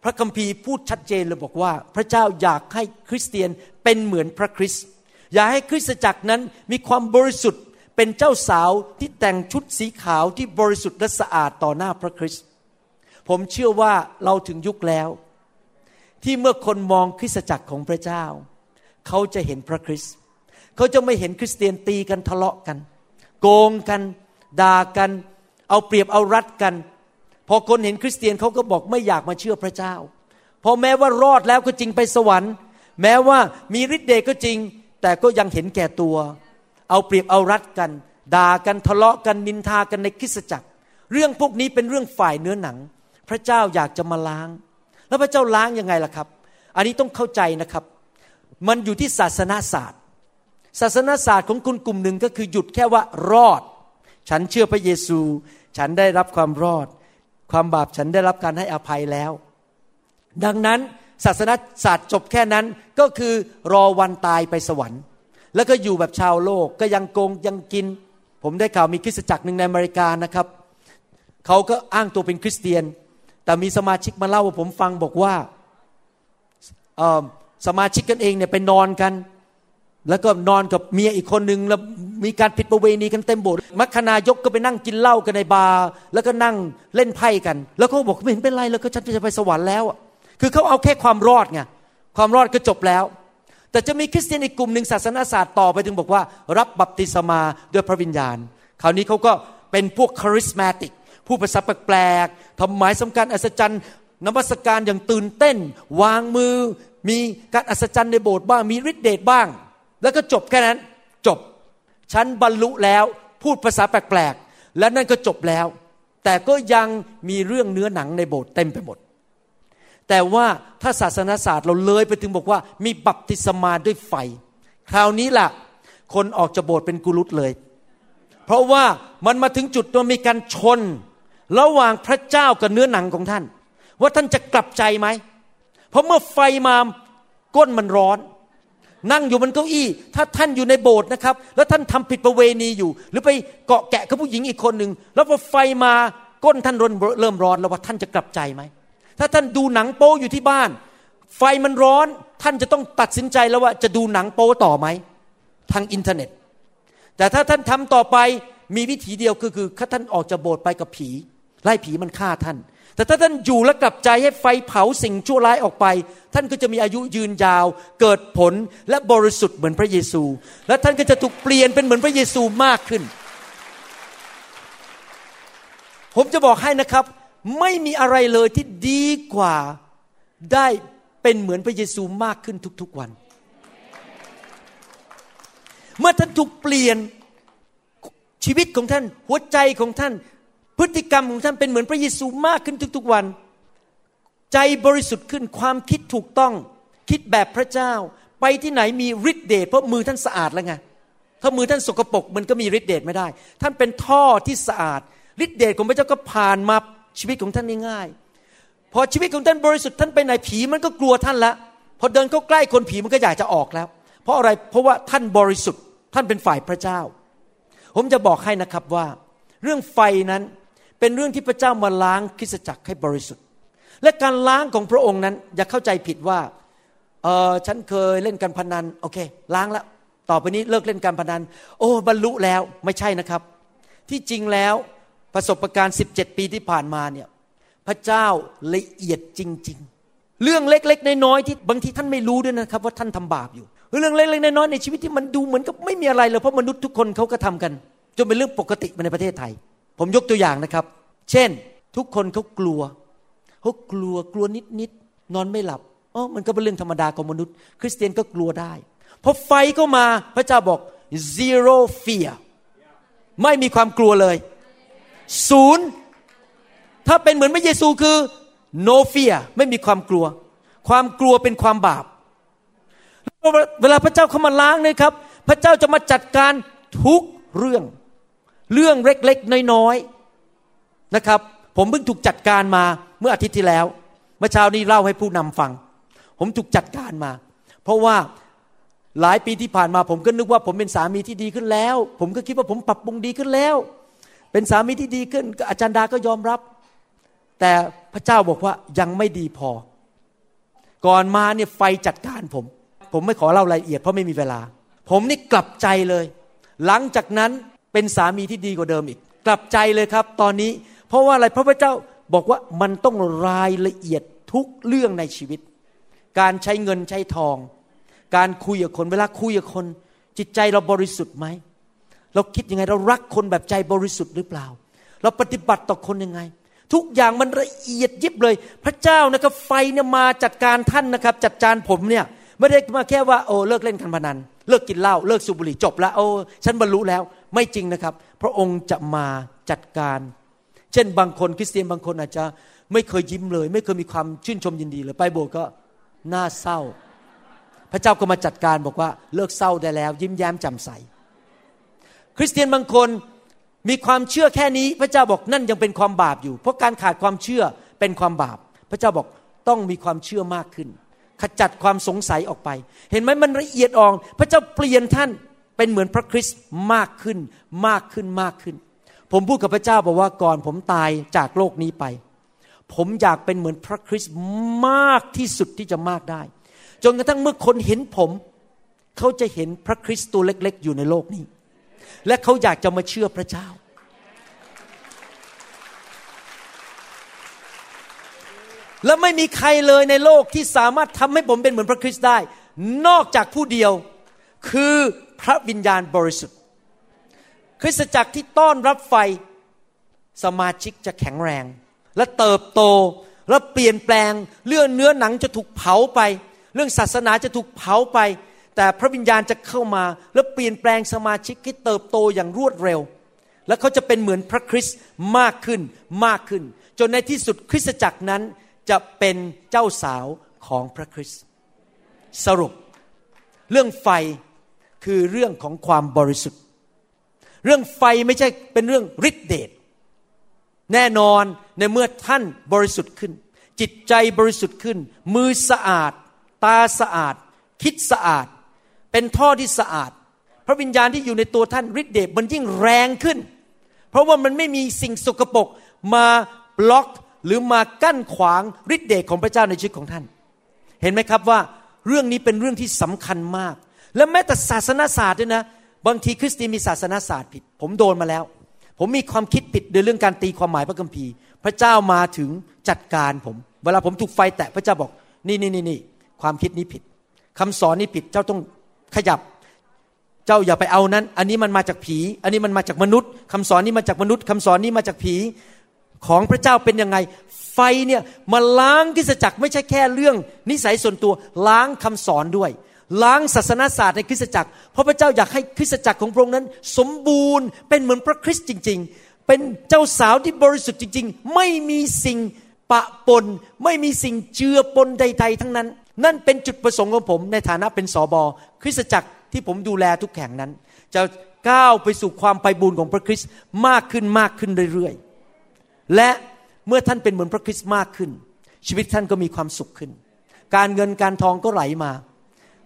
พระคัมภีร์พูดชัดเจนเลยบอกว่า พระเจ้าอยากให้คริสเตียนเป็นเหมือนพระคริสต์อยากให้คริสตจักรนั้นมีความบริสุทธิ์ เป็นเจ้าสาวที่แต่งชุดสีขาวที่บริสุทธิ์และสะอาดต่อหน้าพระคริสต์ผมเชื่อว่าเราถึงยุคแล้ว ที่เมื่อคนมองคริสตจักรของพระเจ้า เขาจะเห็นพระคริสต์เขาจะไม่เห็นคริสเตียนตีกันทะเลาะกัน โกงกันด่ากัน เอาเปรียบเอารัดกัน พอคนเห็นคริสเตียนเขาก็บอกไม่อยากมาเชื่อพระเจ้าพราะแม้ว่ารอดแล้วก็จริงไปสวรรค์ แม้ว่ามีฤทธิ์เดชก็จริง แต่ก็ยังเห็นแก่ตัว เอาเปรียบเอารัดกัน ด่ากันทะเลาะกันนินทากันในคริสตจักร เรื่องพวกนี้เป็นเรื่องฝ่ายเนื้อหนัง พระเจ้าอยากจะมาล้าง แล้วพระเจ้าล้างยังไงล่ะครับ อันนี้ต้องเข้าใจนะครับ มันอยู่ที่ศาสนาศาสตร์ ศาสนาศาสตร์ของคุณกลุ่มหนึ่งก็คือหยุดแค่ว่ารอด ฉันเชื่อพระเยซู ฉันได้รับความรอด ความบาปฉันได้รับการให้อภัยแล้ว ดังนั้นศาสนาศาสตร์จบแค่นั้นก็คือรอวันตายไปสวรรค์ แล้วก็อยู่แบบชาวโลกก็ยังโกงยังกิน ผมได้ข่าวมีคริสตจักรหนึ่งในอเมริกานะครับเขาก็อ้างตัวเป็นคริสเตียน แต่มีสมาชิกมาเล่าว่าผมฟังบอกว่าสมาชิกกันเองเนี่ยไปนอนกัน แล้วก็นอนกับเมียอีกคนหนึ่งแล้วมีการผิดประเวณีกันเต็มโบสถ์มัคคณายกก็ไปนั่งกินเหล้ากันในบาร์แล้วก็นั่งเล่นไพ่กัน แล้วเขาบอกไม่เห็นเป็นไรแล้วก็ฉันจะไปสวรรค์แล้ว คือเขาเอาแค่ความรอดไงความรอดก็จบแล้ว แต่จะมีคริสเตียนอีกกลุ่มหนึ่งศาสนาศาสตร์ต่อไปถึงบอกว่า รับบัพติศมาด้วยพระวิญญาณ คราวนี้เขาก็เป็นพวกคาริสมาติกผู้ภาษาแปลกๆทำหมายสำคัญอัศจรรย์นมัสการอย่างตื่นเต้น วางมือมีการอัศจรรย์ในโบสถ์บ้างมีฤทธิเดชบ้าง แล้วก็จบแค่นั้นจบ ฉันบรรลุแล้วพูดภาษาแปลกๆและนั่นก็จบแล้ว แต่ก็ยังมีเรื่องเนื้อหนังในโบสถ์เต็มไปหมด แต่ว่าถ้าศาสนาศาสตร์เราเลยไปถึงบอกว่า มีบัพติศมาด้วยไฟ คราวนี้ล่ะ คนออกจากโบสถ์เป็นกุลุตเลย เพราะว่ามันมาถึงจุดตัวมีการชน ระหว่างพระเจ้ากับเนื้อหนังของท่าน ว่าท่านจะกลับใจไหม เพราะเมื่อไฟมาก้นมันร้อน นั่งอยู่บนเก้าอี้ ถ้าท่านอยู่ในโบสถ์นะครับ แล้วท่านทำผิดประเวณีอยู่ หรือไปเกาะแกะกับผู้หญิงอีกคนหนึ่งแล้วพอไฟมาก้นท่านเริ่มร้อนแล้วว่าท่านจะกลับใจไหม ถ้าท่านดูหนังโป๊อยู่ที่บ้าน ไฟมันร้อน ท่านจะต้องตัดสินใจแล้วว่าจะดูหนังโป๊ต่อไหมทางอินเทอร์เน็ต แต่ถ้าท่านทำต่อไปมีวิธีเดียวก็คือถ้าท่านออกจากโบสถ์ไปกับผี ไล่ผีมันฆ่าท่าน แต่ถ้าท่านอยู่และกลับใจให้ไฟเผาสิ่งชั่วร้ายออกไป ท่านก็จะมีอายุยืนยาว เกิดผลและบริสุทธิ์เหมือนพระเยซู และท่านก็จะถูกเปลี่ยนเป็นเหมือนพระเยซูมากขึ้น ผมจะบอกให้นะครับ ไม่มีอะไรเลยที่ดีกว่าได้เป็นเหมือนพระเยซูมากขึ้นทุกๆวัน เมื่อท่านถูกเปลี่ยนชีวิตของท่าน หัวใจของท่าน พฤติกรรมของท่านเป็นเหมือนพระเยซูมากขึ้นทุกๆวัน ใจบริสุทธิ์ขึ้นความคิดถูกต้อง คิดแบบพระเจ้า ไปที่ไหนมีฤทธิเดชเพราะมือท่านสะอาดแล้วไงถ้ามือท่านสกปรกมันก็มีฤทธิเดชไม่ได้ ท่านเป็นท่อที่สะอาดฤทธิเดชของพระเจ้าก็ผ่านมา ชีวิตของท่านง่ายๆพอชีวิตของท่านบริสุทธิ์ท่านไปไหนผีมันก็กลัวท่านละพอเดินเข้าใกล้คนผีมันก็อยากจะออกแล้ว เพราะอะไรเพราะว่าท่านบริสุทธิ์ท่านเป็นฝ่ายพระเจ้า ผมจะบอกให้นะครับว่า เรื่องไฟนั้นเป็นเรื่องที่พระเจ้ามาล้างคริสตจักรให้บริสุทธิ์ และการล้างของพระองค์นั้นอย่าเข้าใจผิดว่าเออฉันเคยเล่นการพนันโอเค ล้างแล้วต่อไปนี้เลิกเล่นการพนัน โอ้บรรลุแล้วไม่ใช่นะครับ ที่จริงแล้ว ประสบการณ์ 17 ปีที่ผ่านมาเนี่ยพระเจ้าละเอียดจริง ๆ เรื่องเล็กๆน้อยๆที่บางทีท่านไม่รู้ด้วยนะครับ ว่าท่านทำบาปอยู่ เรื่องเล็กๆน้อยๆในชีวิตที่มันดูเหมือนกับไม่มีอะไรเลยเพราะมนุษย์ทุกคนเขาก็ทำกัน จนเป็นเรื่องปกติมาในประเทศไทย ผมยกตัวอย่างนะครับ เช่น ทุกคนเขากลัวเขากลัวกลัวนิดๆนอนไม่หลับอ๋อมันก็เป็นเรื่องธรรมดาของมนุษย์ คริสเตียนก็กลัวได้พอไฟก็มาพระเจ้าบอก zero fear ไม่มีความกลัวเลย ศูนย์ถ้าเป็นเหมือนพระเยซูคือ no fear ไม่มีความกลัว ความกลัวเป็นความบาป เวลาพระเจ้าเข้ามาล้างนะครับ พระเจ้าจะมาจัดการทุกเรื่อง เรื่องเล็กๆน้อยๆนะครับ ผมเพิ่งถูกจัดการมาเมื่ออาทิตย์ที่แล้ว เมื่อเช้านี้เล่าให้ผู้นำฟัง ผมถูกจัดการมา เพราะว่าหลายปีที่ผ่านมาผมก็นึกว่าผมเป็นสามีที่ดีขึ้นแล้ว ผมก็คิดว่าผมปรับปรุงดีขึ้นแล้ว เป็นสามีที่ดีขึ้น อาจารย์ดาก็ยอมรับ แต่พระเจ้าบอกว่ายังไม่ดีพอ ก่อนมาเนี่ยไฟจัดการผม ผมไม่ขอเล่ารายละเอียดเพราะไม่มีเวลา ผมนี่กลับใจเลย หลังจากนั้นเป็นสามีที่ดีกว่าเดิมอีก กลับใจเลยครับ ตอนนี้ เพราะว่าอะไรพระพระเจ้าบอกว่ามันต้องรายละเอียดทุกเรื่องในชีวิต การใช้เงินใช้ทอง การคุยกับคน เวลาคุยกับคน จิตใจเราบริสุทธิ์ไหม เราคิดยังไงเรารักคนแบบใจบริสุทธิ์หรือเปล่า เราปฏิบัติต่อคนยังไง ทุกอย่างมันละเอียดยิบเลย พระเจ้านะครับไฟเนี่ยมาจัดการท่านนะครับ จัดการผมเนี่ยไม่ได้มาแค่ว่าโอ้เลิกเล่นการพนัน เลิกกินเหล้าเลิกสูบบุหรี่จบแล้วโอ้ฉันบรรลุแล้วไม่จริงนะครับ พระองค์จะมาจัดการ เช่นบางคนคริสเตียนบางคนอาจจะไม่เคยยิ้มเลย ไม่เคยมีความชื่นชมยินดีเลยไปโบสถ์ก็น่าเศร้า พระเจ้าก็มาจัดการบอกว่าเลิกเศร้าได้แล้ว ยิ้มแย้มแจ่มใส คริสเตียนบางคนมีความเชื่อแค่นี้ พระเจ้าบอกนั่นยังเป็นความบาปอยู่ เพราะการขาดความเชื่อเป็นความบาป พระเจ้าบอกต้องมีความเชื่อมากขึ้น ขจัดความสงสัยออกไป เห็นไหมมันละเอียดอ่อนพระเจ้าเปลี่ยนท่านเป็นเหมือนพระคริสต์มากขึ้นมากขึ้นมากขึ้น ผมพูดกับพระเจ้าบอกว่าก่อนผมตายจากโลกนี้ไป ผมอยากเป็นเหมือนพระคริสต์มากที่สุดที่จะมากได้ จนกระทั่งเมื่อคนเห็นผม เขาจะเห็นพระคริสต์ตัวเล็ก ๆ อยู่ในโลกนี้ และเขาอยากจะมาเชื่อพระเจ้า และไม่มีใครเลยในโลกที่สามารถทำให้ผมเป็นเหมือนพระคริสต์ได้ นอกจากผู้เดียวคือพระวิญญาณบริสุทธิ์ คริสตจักรที่ต้อนรับไฟสมาชิกจะแข็งแรง และเติบโตและเปลี่ยนแปลงเลื่อนเนื้อหนังจะถูกเผาไป เรื่องศาสนาจะถูกเผาไป แต่พระวิญญาณจะเข้ามาแล้วเปลี่ยนแปลงสมาชิกให้เติบโตอย่างรวดเร็ว และเขาจะเป็นเหมือนพระคริสต์มากขึ้นมากขึ้น จนในที่สุดคริสตจักรนั้นจะเป็นเจ้าสาวของพระคริสต์สรุป เรื่องไฟคือเรื่องของความบริสุทธิ์ เรื่องไฟไม่ใช่เป็นเรื่องฤทธิเดชแน่นอนในเมื่อท่านบริสุทธิ์ขึ้น จิตใจบริสุทธิ์ขึ้น มือสะอาด ตาสะอาด คิดสะอาด เป็นท่อที่สะอาด พระวิญญาณที่อยู่ในตัวท่านฤทธิเดชมันยิ่งแรงขึ้น เพราะว่ามันไม่มีสิ่งสกปรกมาบล็อกหรือมากั้นขวางฤทธิเดชของพระเจ้าในชีวิตของท่าน เห็นไหมครับว่าเรื่องนี้เป็นเรื่องที่สำคัญมาก และแม้แต่ศาสนาศาสตร์ด้วยนะ บางทีคริสเตียนมีศาสนาศาสตร์ผิด ผมโดนมาแล้ว ผมมีความคิดผิดในเรื่องการตีความหมายพระคัมภีร์ พระเจ้ามาถึงจัดการผม เวลาผมถูกไฟแตะพระเจ้าบอก นี่นี่นี่นี่ความคิดนี้ผิดคำสอนนี้ผิดเจ้าต้อง ขยับ เจ้าอย่าไปเอานั้น อันนี้มันมาจากผี อันนี้มันมาจากมนุษย์คำสอนนี้มาจากมนุษย์คำสอนนี้มาจากผีของพระเจ้าเป็นยังไง ไฟเนี่ยมาล้างคริสจักรไม่ใช่แค่เรื่อง นิสัยส่วนตัวล้างคำสอนด้วย ล้างศาสนาศาสตร์ในคริสตจักร เพราะพระเจ้าอยากให้คริสตจักรของพระองค์นั้น สมบูรณ์เป็นเหมือนพระคริสต์จริง ๆ เป็นเจ้าสาวที่บริสุทธิ์จริง ๆ ไม่มีสิ่งปะปน ไม่มีสิ่งเจือปนใด ๆ ทั้งนั้น นั่นเป็นจุดประสงค์ของผมในฐานะเป็นสอบอคริสตจักรที่ผมดูแลทุกแห่งนั้น จะก้าวไปสู่ความไปบูรณ์ของพระคริสต์มากขึ้นมากขึ้นเรื่อยๆ และเมื่อท่านเป็นเหมือนพระคริสต์มากขึ้น ชีวิตท่านก็มีความสุขขึ้น การเงินการทองก็ไหลมา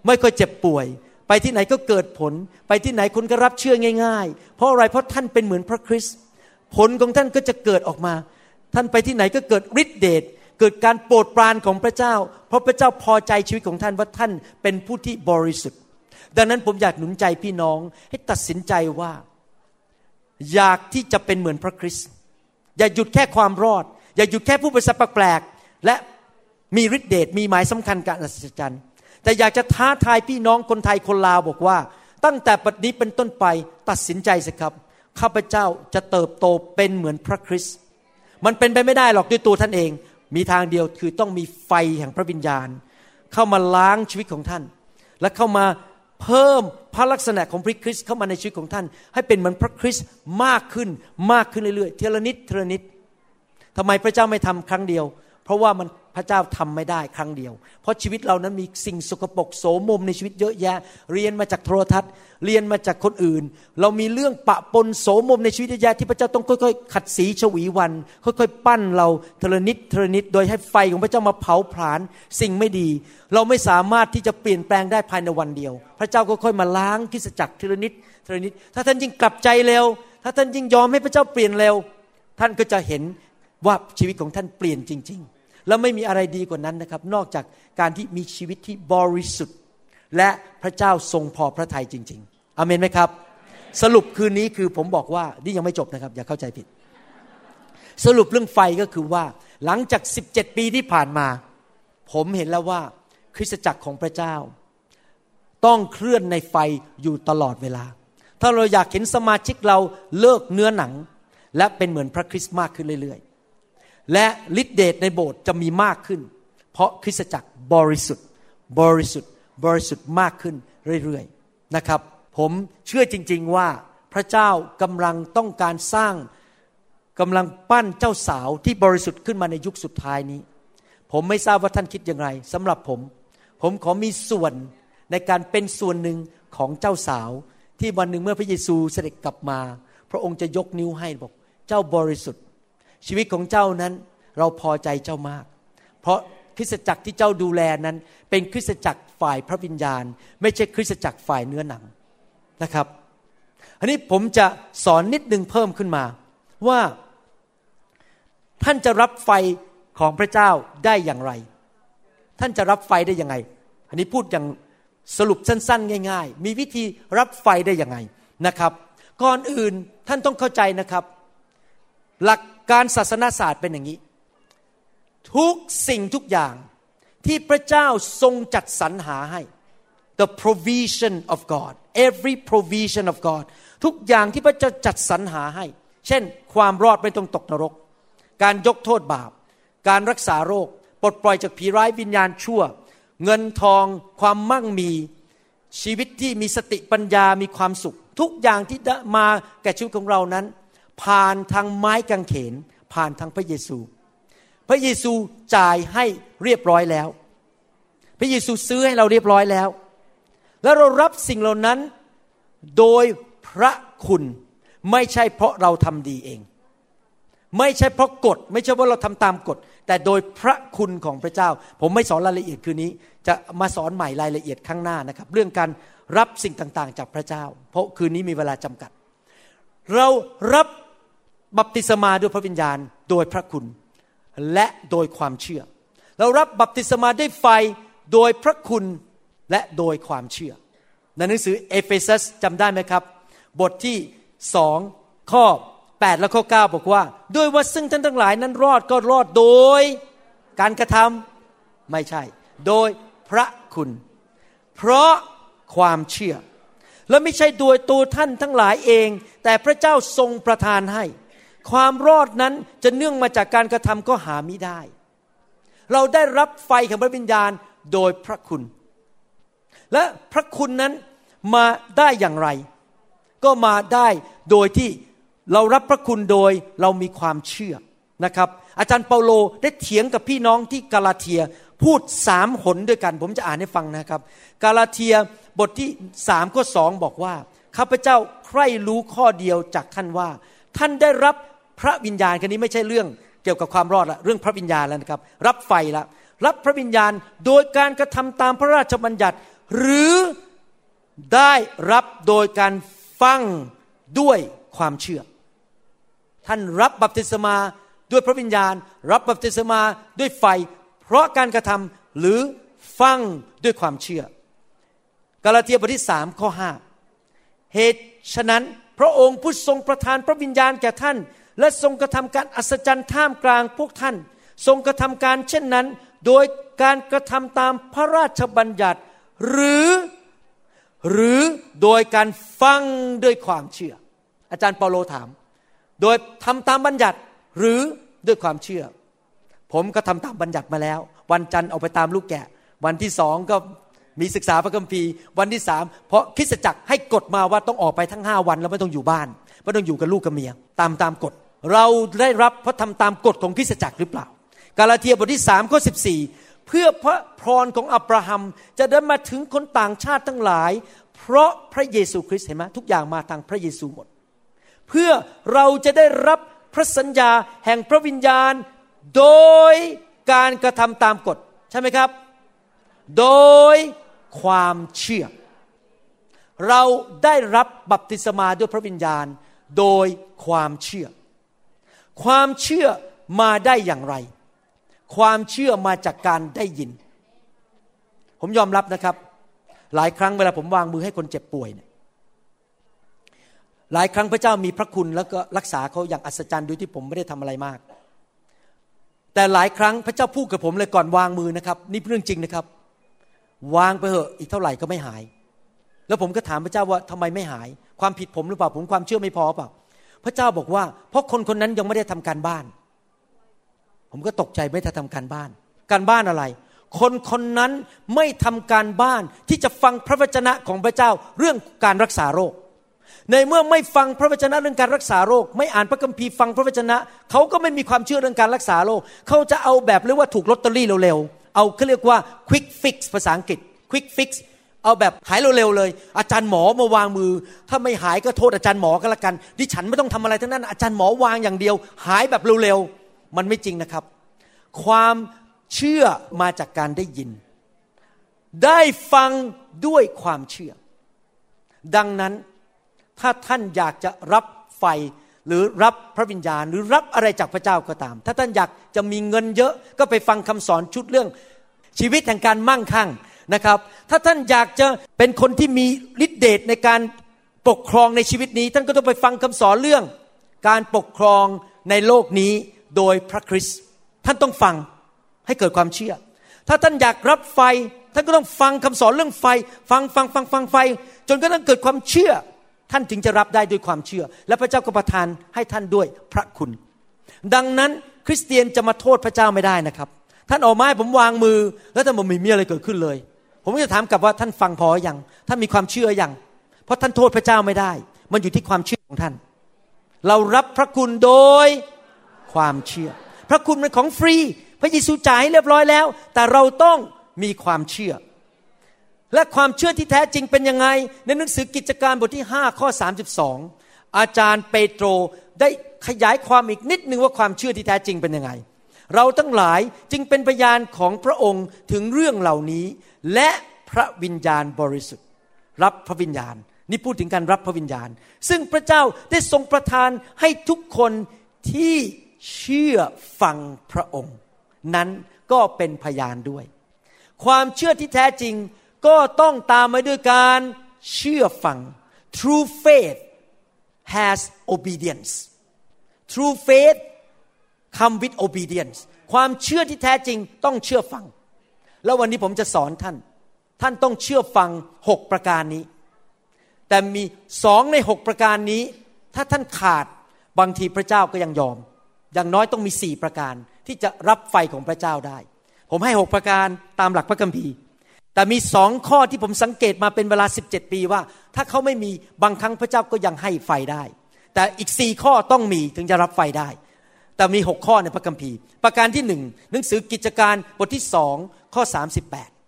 ไม่ค่อยเจ็บป่วย ไปที่ไหนก็เกิดผล ไปที่ไหนคนก็รับเชื่อง่าย ๆ เพราะอะไรเพราะท่านเป็นเหมือนพระคริสต์ผลของท่านก็จะเกิดออกมา ท่านไปที่ไหนก็เกิดฤทธิเดช เกิดการโปรดปรานของพระเจ้า เพราะพระเจ้าพอใจชีวิตของท่านว่าท่านเป็นผู้ที่บริสุทธิ์ ดังนั้นผมอยากหนุนใจพี่น้องให้ตัดสินใจว่า อยากที่จะเป็นเหมือนพระคริสต์อย่าหยุดแค่ความรอด อย่าหยุดแค่ผู้ประสบแปลกและมีฤทธิเดชมีหมายสำคัญการอัศจรรย์ แต่อยากจะท้าทายพี่น้องคนไทยคนลาวบอกว่า ตั้งแต่ปัจจุบันเป็นต้นไปตัดสินใจสิครับข้าพเจ้าจะเติบโตเป็นเหมือนพระคริสต์มันเป็นไปไม่ได้หรอกด้วยตัวท่านเอง มีทางเดียวคือต้องมีไฟแห่งพระวิญญาณ เข้ามาล้างชีวิตของท่าน และเข้ามาเพิ่มพระลักษณะของพระคริสต์เข้ามาในชีวิตของท่าน ให้เป็นเหมือนพระคริสต์มากขึ้นมากขึ้นเรื่อยๆเทละนิดเทละนิดทำไมพระเจ้าไม่ทำครั้งเดียว เพราะว่ามัน ระเจ้าทำไม่ได้ครั้งเดียว เพราะชีวิตเรานั้นมีสิ่งสกปรกโสมมในชีวิตเยอะแยะ เรียนมาจากโทรทัศน์ เรียนมาจากคนอื่น เรามีเรื่องปะปนโสมมในชีวิตเยอะแยะที่พระเจ้าต้องค่อยๆ ขัดสีฉวีวัน ค่อยๆ ปั้นเราเทละนิดเทละนิดโดยให้ไฟของพระเจ้ามาเผาผลาญสิ่งไม่ดี เราไม่สามารถที่จะเปลี่ยนแปลงได้ภายในวันเดียว พระเจ้าก็ค่อยมาล้างคริสจักรเทละนิดเทละนิดถ้าท่านยิ่งกลับใจเร็ว ถ้าท่านยิ่งยอมให้พระเจ้าเปลี่ยนเร็ว ท่านก็จะเห็นว่าชีวิตของท่านเปลี่ยนจริง ๆ แล้วไม่มีอะไรดีกว่านั้นนะครับ นอกจากการที่มีชีวิตที่บริสุทธิ์ และพระเจ้าทรงพอพระทัยจริง ๆอเมนไหมครับ สรุปคืนนี้คือผมบอกว่านี่ยังไม่จบนะครับ อย่าเข้าใจผิด สรุปเรื่องไฟก็คือว่า หลังจาก 17 ปีที่ผ่านมา ผมเห็นแล้วว่าคริสตจักรของพระเจ้า ต้องเคลื่อนในไฟอยู่ตลอดเวลา ถ้าเราอยากเห็นสมาชิกเราเลิกเนื้อหนัง และเป็นเหมือนพระคริสต์มากขึ้นเรื่อย และฤทธิเดชในโบสถ์จะมีมากขึ้น เพราะคริสตจักรบริสุทธิ์ บริสุทธิ์ บริสุทธิ์มากขึ้นเรื่อยๆนะครับ ผมเชื่อจริง ๆว่าพระเจ้ากำลังต้องการสร้างกำลังปั้นเจ้าสาวที่บริสุทธิ์ขึ้นมาในยุคสุดท้ายนี้ ผมไม่ทราบว่าท่านคิดอย่างไรสำหรับผม ผมขอมีส่วนในการเป็นส่วนหนึ่งของเจ้าสาวที่วันหนึ่งเมื่อพระเยซูเสด็จกลับมา พระองค์จะยกนิ้วให้บอก เจ้าบริสุทธิ์ ชีวิตของเจ้านั้นเราพอใจเจ้ามาก เพราะคริสตจักรที่เจ้าดูแลนั้น เป็นคริสตจักรฝ่ายพระวิญญาณ ไม่ใช่คริสตจักรฝ่ายเนื้อหนังนะครับ อันนี้ผมจะสอนนิดนึงเพิ่มขึ้นมา ว่าท่านจะรับไฟของพระเจ้าได้อย่างไร ท่านจะรับไฟได้ยังไง อันนี้พูดอย่างสรุปสั้น ๆ ง่าย ๆ มีวิธีรับไฟได้ยังไงนะครับ ก่อนอื่นท่านต้องเข้าใจนะครับ หลัก การศาสนาศาสตร์เป็นอย่างนี้ ทุกสิ่งทุกอย่างที่พระเจ้าทรงจัดสรรหาให้ the provision of God every provision of God ทุกอย่างที่พระเจ้าจัดสรรหาให้ เช่น ความรอดไม่ต้องตกนรก การยกโทษบาป การรักษาโรค ปลดปล่อยจากผีร้ายวิญญาณชั่ว เงินทอง ความมั่งมีชีวิตที่มีสติปัญญามีความสุข ทุกอย่างที่มาแก่ชีวิตของเรานั้น ผ่านทางไม้กางเขน ผ่านทางพระเยซู พระเยซูจ่ายให้เรียบร้อยแล้ว พระเยซูซื้อให้เราเรียบร้อยแล้ว แล้วเรารับสิ่งเหล่านั้นโดยพระคุณไม่ใช่เพราะเราทำดีเอง ไม่ใช่เพราะกฎ ไม่ใช่ว่าเราทำตามกฎ แต่โดยพระคุณของพระเจ้า ผมไม่สอนรายละเอียดคืนนี้ จะมาสอนใหม่รายละเอียดข้างหน้านะครับ เรื่องการรับสิ่งต่างๆ จากพระเจ้า เพราะคืนนี้มีเวลาจำกัด เรารับ บัพติศมาด้วยพระวิญญาณโดยพระคุณ และโดยความเชื่อ เรารับบัพติศมาด้วยไฟโดยพระคุณและโดยความเชื่อ ในหนังสือเอเฟซัสจำได้ไหมครับ บทที่สองข้อ 8 และข้อ 9 บอกว่า ด้วยว่าซึ่งท่านทั้งหลายนั้นรอดก็รอดโดยการกระทำไม่ใช่ โดยพระคุณ เพราะความเชื่อ และไม่ใช่โดยตัวท่านทั้งหลายเอง แต่พระเจ้าทรงประทานให้ ความรอดนั้นจะเนื่องมาจากการกระทำก็หาไม่ได้ เราได้รับไฟแห่งพระวิญญาณโดยพระคุณ และพระคุณนั้นมาได้อย่างไร ก็มาได้โดยที่เรารับพระคุณโดยเรามีความเชื่อนะครับ อาจารย์เปาโลได้เถียงกับพี่น้องที่กาลาเทียพูดสามหนด้วยกัน ผมจะอ่านให้ฟังนะครับ กาลาเทียบทที่สามข้อสองบอกว่าข้าพเจ้าใคร่รู้ข้อเดียวจากท่านว่า ท่านได้รับ พระวิญญาณกันนี้ไม่ใช่เรื่องเกี่ยวกับความรอดละเรื่องพระวิญญาณแล้วนะครับ รับไฟละรับพระวิญญาณโดยการกระทำตามพระราชบัญญัติ หรือได้รับโดยการฟังด้วยความเชื่อ ท่านรับบัพติศมาด้วยพระวิญญาณ รับบัพติศมาด้วยไฟ เพราะการกระทำหรือฟังด้วยความเชื่อกาลาเทียบทที่สามข้อห้าเหตุฉะนั้นพระองค์ผู้ทรงประทานพระวิญญาณแก่ท่าน และทรงกระทำการอัศจรรย์ท่ามกลางพวกท่าน ทรงกระทำการเช่นนั้น โดยการกระทำตามพระราชบัญญัติ หรือหรือโดยการฟังด้วยความเชื่อ อาจารย์เปาโลถาม โดยทำตามบัญญัติหรือด้วยความเชื่อ ผมก็ทำตามบัญญัติมาแล้ว วันจันทร์เอาไปตามลูกแกะ วันที่สองก็มีศึกษาพระคัมภีร์วันที่สามเพราะคริสตจักรให้กฎมาว่าต้องออกไปทั้งห้าวันแล้วไม่ต้องอยู่บ้านไม่ต้องอยู่กับลูกกับเมีย ตามตามกฎ เราได้รับเพราะทำตามกฎของคริสตจักรหรือเปล่า กาลาเทียบทที่สามข้อสิบสี่เพื่อพระพรของอับราฮัมจะได้มาถึงคนต่างชาติทั้งหลาย เพราะพระเยซูคริสต์เห็นไหมทุกอย่างมาทางพระเยซูหมด เพื่อเราจะได้รับพระสัญญาแห่งพระวิญญาณ โดยการกระทำตามกฎใช่ไหมครับ โดยความเชื่อ เราได้รับบัพติศมาด้วยพระวิญญาณ โดยความเชื่อ ความเชื่อมาได้อย่างไร ความเชื่อมาจากการได้ยิน ผมยอมรับนะครับ หลายครั้งเวลาผมวางมือให้คนเจ็บป่วยเนี่ยหลายครั้งพระเจ้ามีพระคุณแล้วก็รักษาเขาอย่างอัศจรรย์โดยที่ผมไม่ได้ทำอะไรมาก แต่หลายครั้งพระเจ้าพูดกับผมเลยก่อนวางมือนะครับ นี่เรื่องจริงนะครับ วางไปเหอะอีกเท่าไหร่ก็ไม่หาย แล้วผมก็ถามพระเจ้าว่าทำไมไม่หาย ความผิดผมหรือเปล่าผมความเชื่อไม่พอเปล่า พระเจ้าบอกว่า เพราะคนคนนั้นยังไม่ได้ทำการบ้าน ผมก็ตกใจไม่ได้ทำการบ้าน การบ้านอะไร คนคนนั้นไม่ทำการบ้านที่จะฟังพระวจนะของพระเจ้าเรื่องการรักษาโรค ในเมื่อไม่ฟังพระวจนะเรื่องการรักษาโรค ไม่อ่านพระคัมภีร์ฟังพระวจนะ เขาก็ไม่มีความเชื่อเรื่องการรักษาโรค เขาจะเอาแบบเรียกว่าถูกลอตเตอรี่เร็วๆ เอาเขาเรียกว่า quick fix ภาษาอังกฤษ quick fix เอาแบบหายเร็วๆเลย อาจารย์หมอมาวางมือ ถ้าไม่หายก็โทษอาจารย์หมอก็แล้วกัน ดิฉันไม่ต้องทำอะไรทั้งนั้น อาจารย์หมอวางอย่างเดียว หายแบบเร็วๆ มันไม่จริงนะครับ ความเชื่อมาจากการได้ยิน ได้ฟังด้วยความเชื่อ ดังนั้นถ้าท่านอยากจะรับไฟหรือรับพระวิญญาณ หรือรับอะไรจากพระเจ้าก็ตาม ถ้าท่านอยากจะมีเงินเยอะก็ไปฟังคำสอนชุดเรื่องชีวิตแห่งการมั่งคั่ง นะครับ ถ้าท่านอยากจะเป็นคนที่มีฤทธิเดชในการปกครองในชีวิตนี้ ท่านก็ต้องไปฟังคำสอนเรื่อง การปกครองในโลกนี้โดยพระคริสต์ท่านต้องฟังให้เกิดความเชื่อ ถ้าท่านอยากรับไฟ ท่านก็ต้องฟังคำสอนเรื่องไฟ ฟังฟังฟังฟังไฟ จนกระทั่งเกิดความเชื่อ ท่านจึงจะรับได้ด้วยความเชื่อ และพระเจ้าก็ประทานให้ท่านด้วยพระคุณ ดังนั้นคริสเตียนจะมาโทษพระเจ้าไม่ได้นะครับ ท่านออกมาให้ผมวางมือ แล้วท่านบอกไม่มีอะไรเกิดขึ้นเลย ผมจะถามกลับว่าท่านฟังพออยังท่านมีความเชื่ออยังเพราะท่านโทษพระเจ้าไม่ได้ มันอยู่ที่ความเชื่อของท่าน เรารับพระคุณโดยความเชื่อ พระคุณเป็นของฟรี พระเยซูจ่ายเรียบร้อยแล้ว แต่เราต้องมีความเชื่อ และความเชื่อที่แท้จริงเป็นยังไง ในหนังสือกิจการบทที่ 5 ข้อ 32 อาจารย์เปโตรได้ขยายความอีกนิดนึงว่าความเชื่อที่แท้จริงเป็นยังไงเราทั้งหลายจึงเป็นพยานของพระองค์ถึงเรื่องเหล่านี้ และพระวิญญาณบริสุทธิ์ รับพระวิญญาณ นี่พูดถึงการรับพระวิญญาณ ซึ่งพระเจ้าได้ทรงประทานให้ทุกคนที่เชื่อฟังพระองค์ นั้นก็เป็นพยานด้วย ความเชื่อที่แท้จริงก็ต้องตามมาด้วยการเชื่อฟัง true faith has obedience true faith come with obedience ความเชื่อที่แท้จริงต้องเชื่อฟัง แล้ววันนี้ผมจะสอนท่าน ท่านต้องเชื่อฟังหกประการนี้ แต่มีสองในหกประการนี้ ถ้าท่านขาดบางทีพระเจ้าก็ยังยอม อย่างน้อยต้องมีสี่ประการที่จะรับไฟของพระเจ้าได้ ผมให้หกประการตามหลักพระคัมภีร์ แต่มีสองข้อที่ผมสังเกตมาเป็นเวลา 17 ปีว่า ถ้าเขาไม่มีบางครั้งพระเจ้าก็ยังให้ไฟได้ แต่อีกสี่ข้อต้องมีถึงจะรับไฟได้ แต่มีหกข้อในพระคัมภีร์ ประการที่หนึ่งหนังสือกิจการบทที่สองข้อ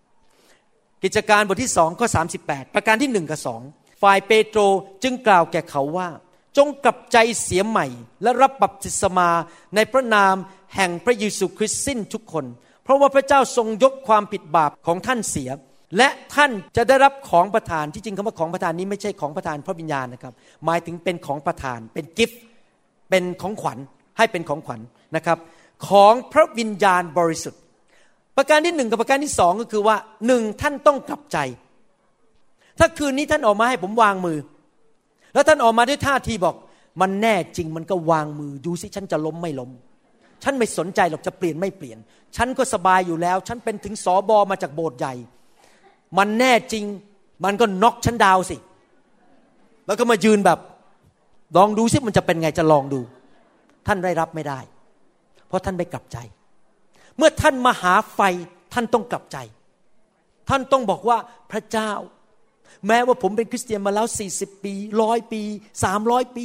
38 กิจการบทที่สองข้อ 38 ประการที่หนึ่งกับสองฝ่ายเปโตรจึงกล่าวแก่เขาว่า จงกลับใจเสียใหม่ และรับบัพติศมาในพระนามแห่งพระเยซูคริสต์สิ้นทุกคน เพราะว่าพระเจ้าทรงยกความผิดบาปของท่านเสียและท่านจะได้รับของประทานที่จริงคำว่าของประทานนี้ไม่ใช่ของประทานพระวิญญาณนะครับ หมายถึงเป็นของประทานเป็นกิฟต์เป็นของขวัญ ให้เป็นของขวัญนะครับ ของพระวิญญาณบริสุทธิ์ ประการที่หนึ่งกับประการที่สองก็คือว่าหนึ่งท่านต้องกลับใจ ถ้าคืนนี้ท่านออกมาให้ผมวางมือ แล้วท่านออกมาด้วยท่าทีบอก มันแน่จริงมันก็วางมือ ดูสิฉันจะล้มไม่ล้มฉันไม่สนใจหรอกจะเปลี่ยนไม่เปลี่ยน ฉันก็สบายอยู่แล้ว ฉันเป็นถึงสอบอมาจากโบสถ์ใหญ่ มันแน่จริง มันก็น็อกฉันดาวสิ แล้วก็มายืนแบบ ลองดูสิมันจะเป็นไงจะลองดู ท่านได้รับไม่ได้ เพราะท่านไม่กลับใจ เมื่อท่านมาหาไฟท่านต้องกลับใจ ท่านต้องบอกว่าพระเจ้า แม้ว่าผมเป็นคริสเตียนมาแล้ว 40 ปีร้อยปี 300 ปี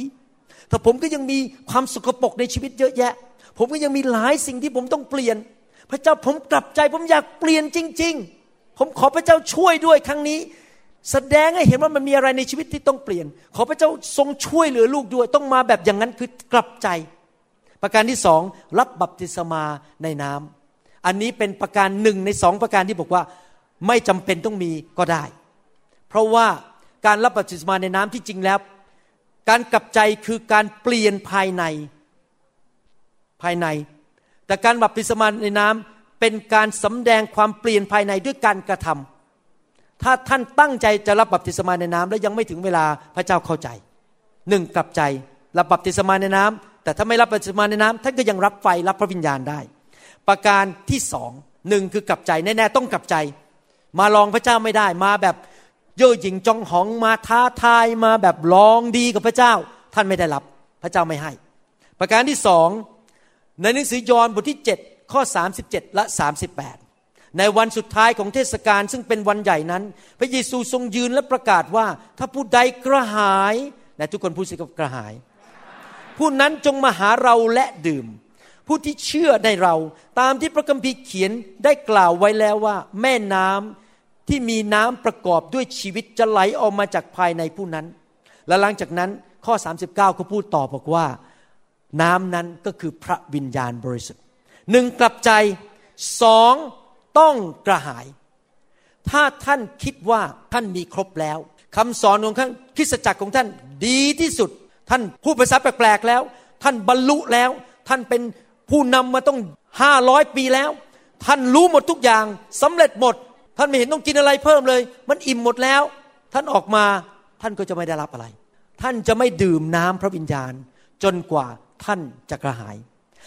แต่ผมก็ยังมีความสกปรกในชีวิตเยอะแยะ ผมก็ยังมีหลายสิ่งที่ผมต้องเปลี่ยน พระเจ้าผมกลับใจ ผมอยากเปลี่ยนจริง ๆ ผมขอพระเจ้าช่วยด้วยครั้งนี้แสดงให้เห็นว่ามันมีอะไรในชีวิตที่ต้องเปลี่ยน ขอพระเจ้าทรงช่วยเหลือลูกด้วย ต้องมาแบบอย่างนั้นคือกลับใจ ประการที่สองรับบัพติศมาในน้ำอันนี้เป็นประการหนึ่งในสองประการที่บอกว่าไม่จำเป็นต้องมีก็ได้ เพราะว่าการรับบัพติศมาในน้ำที่จริงแล้ว การกลับใจคือการเปลี่ยนภายในภายใน แต่การบัพติศมาในน้ำเป็นการสำแดงความเปลี่ยนภายในด้วยการกระทำถ้าท่านตั้งใจจะรับบัพติศมาในน้ำแล้วยังไม่ถึงเวลาพระเจ้าเข้าใจหนึ่งกลับใจรับบัพติศมาในน้ำ แต่ถ้าไม่รับบัพติศมาในน้ำท่านก็ยังรับไฟรับพระวิญญาณได้ ประการที่สองหนึ่งคือกลับใจแน่ๆต้องกลับใจ มาลองพระเจ้าไม่ได้มาแบบเย่อหยิ่งจองหองมาท้าทายมาแบบลองดีกับพระเจ้า ท่านไม่ได้รับพระเจ้าไม่ให้ ประการที่สองในหนังสือยอห์นบทที่ 7 ข้อ 37 และ 38 ในวันสุดท้ายของเทศกาลซึ่งเป็นวันใหญ่นั้น พระเยซูทรงยืนและประกาศว่า ถ้าผู้ใดกระหายนะทุกคนพูดสิกับกระหาย ผู้นั้นจงมาหาเราและดื่ม ผู้ที่เชื่อในเราตามที่พระคัมภีร์เขียนได้กล่าวไว้แล้วว่า แม่น้ำที่มีน้ำประกอบด้วยชีวิตจะไหลออกมาจากภายในผู้นั้น และหลังจากนั้นข้อ 39 ก็พูดต่อบอกว่า น้ำนั้นก็คือพระวิญญาณบริสุทธิ์หนึ่งกลับใจสองต้องกระหาย ถ้าท่านคิดว่าท่านมีครบแล้วคำสอนของท่านคริสตจักรของท่านดีที่สุด ท่านพูดภาษาแปลกๆแล้ว ท่านบรรลุแล้ว ท่านเป็นผู้นำมาต้องห้าร้อยปีแล้ว ท่านรู้หมดทุกอย่างสำเร็จหมด ท่านไม่เห็นต้องกินอะไรเพิ่มเลย มันอิ่มหมดแล้ว ท่านออกมาท่านก็จะไม่ได้รับอะไร ท่านจะไม่ดื่มน้ำพระวิญญาณ จนกว่าท่านจะกระหาย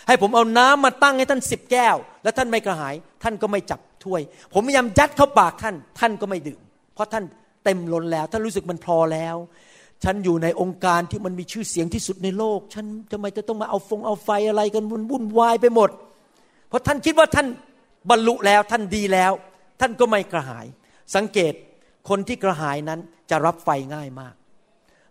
ให้ผมเอาน้ำมาตั้งให้ท่านสิบแก้ว แล้วท่านไม่กระหาย ท่านก็ไม่จับถ้วย ผมพยายามยัดเข้าปากท่าน ท่านก็ไม่ดื่ม เพราะท่านเต็มล้นแล้ว ท่านรู้สึกมันพอแล้ว ฉันอยู่ในองค์การที่มันมีชื่อเสียงที่สุดในโลก ฉันทำไมจะต้องมาเอาฟงเอาไฟอะไรกันวุ่นวุ่นวายไปหมด เพราะท่านคิดว่าท่านบรรลุแล้วท่านดีแล้ว ท่านก็ไม่กระหาย สังเกตคนที่กระหายนั้นจะรับไฟง่ายมาก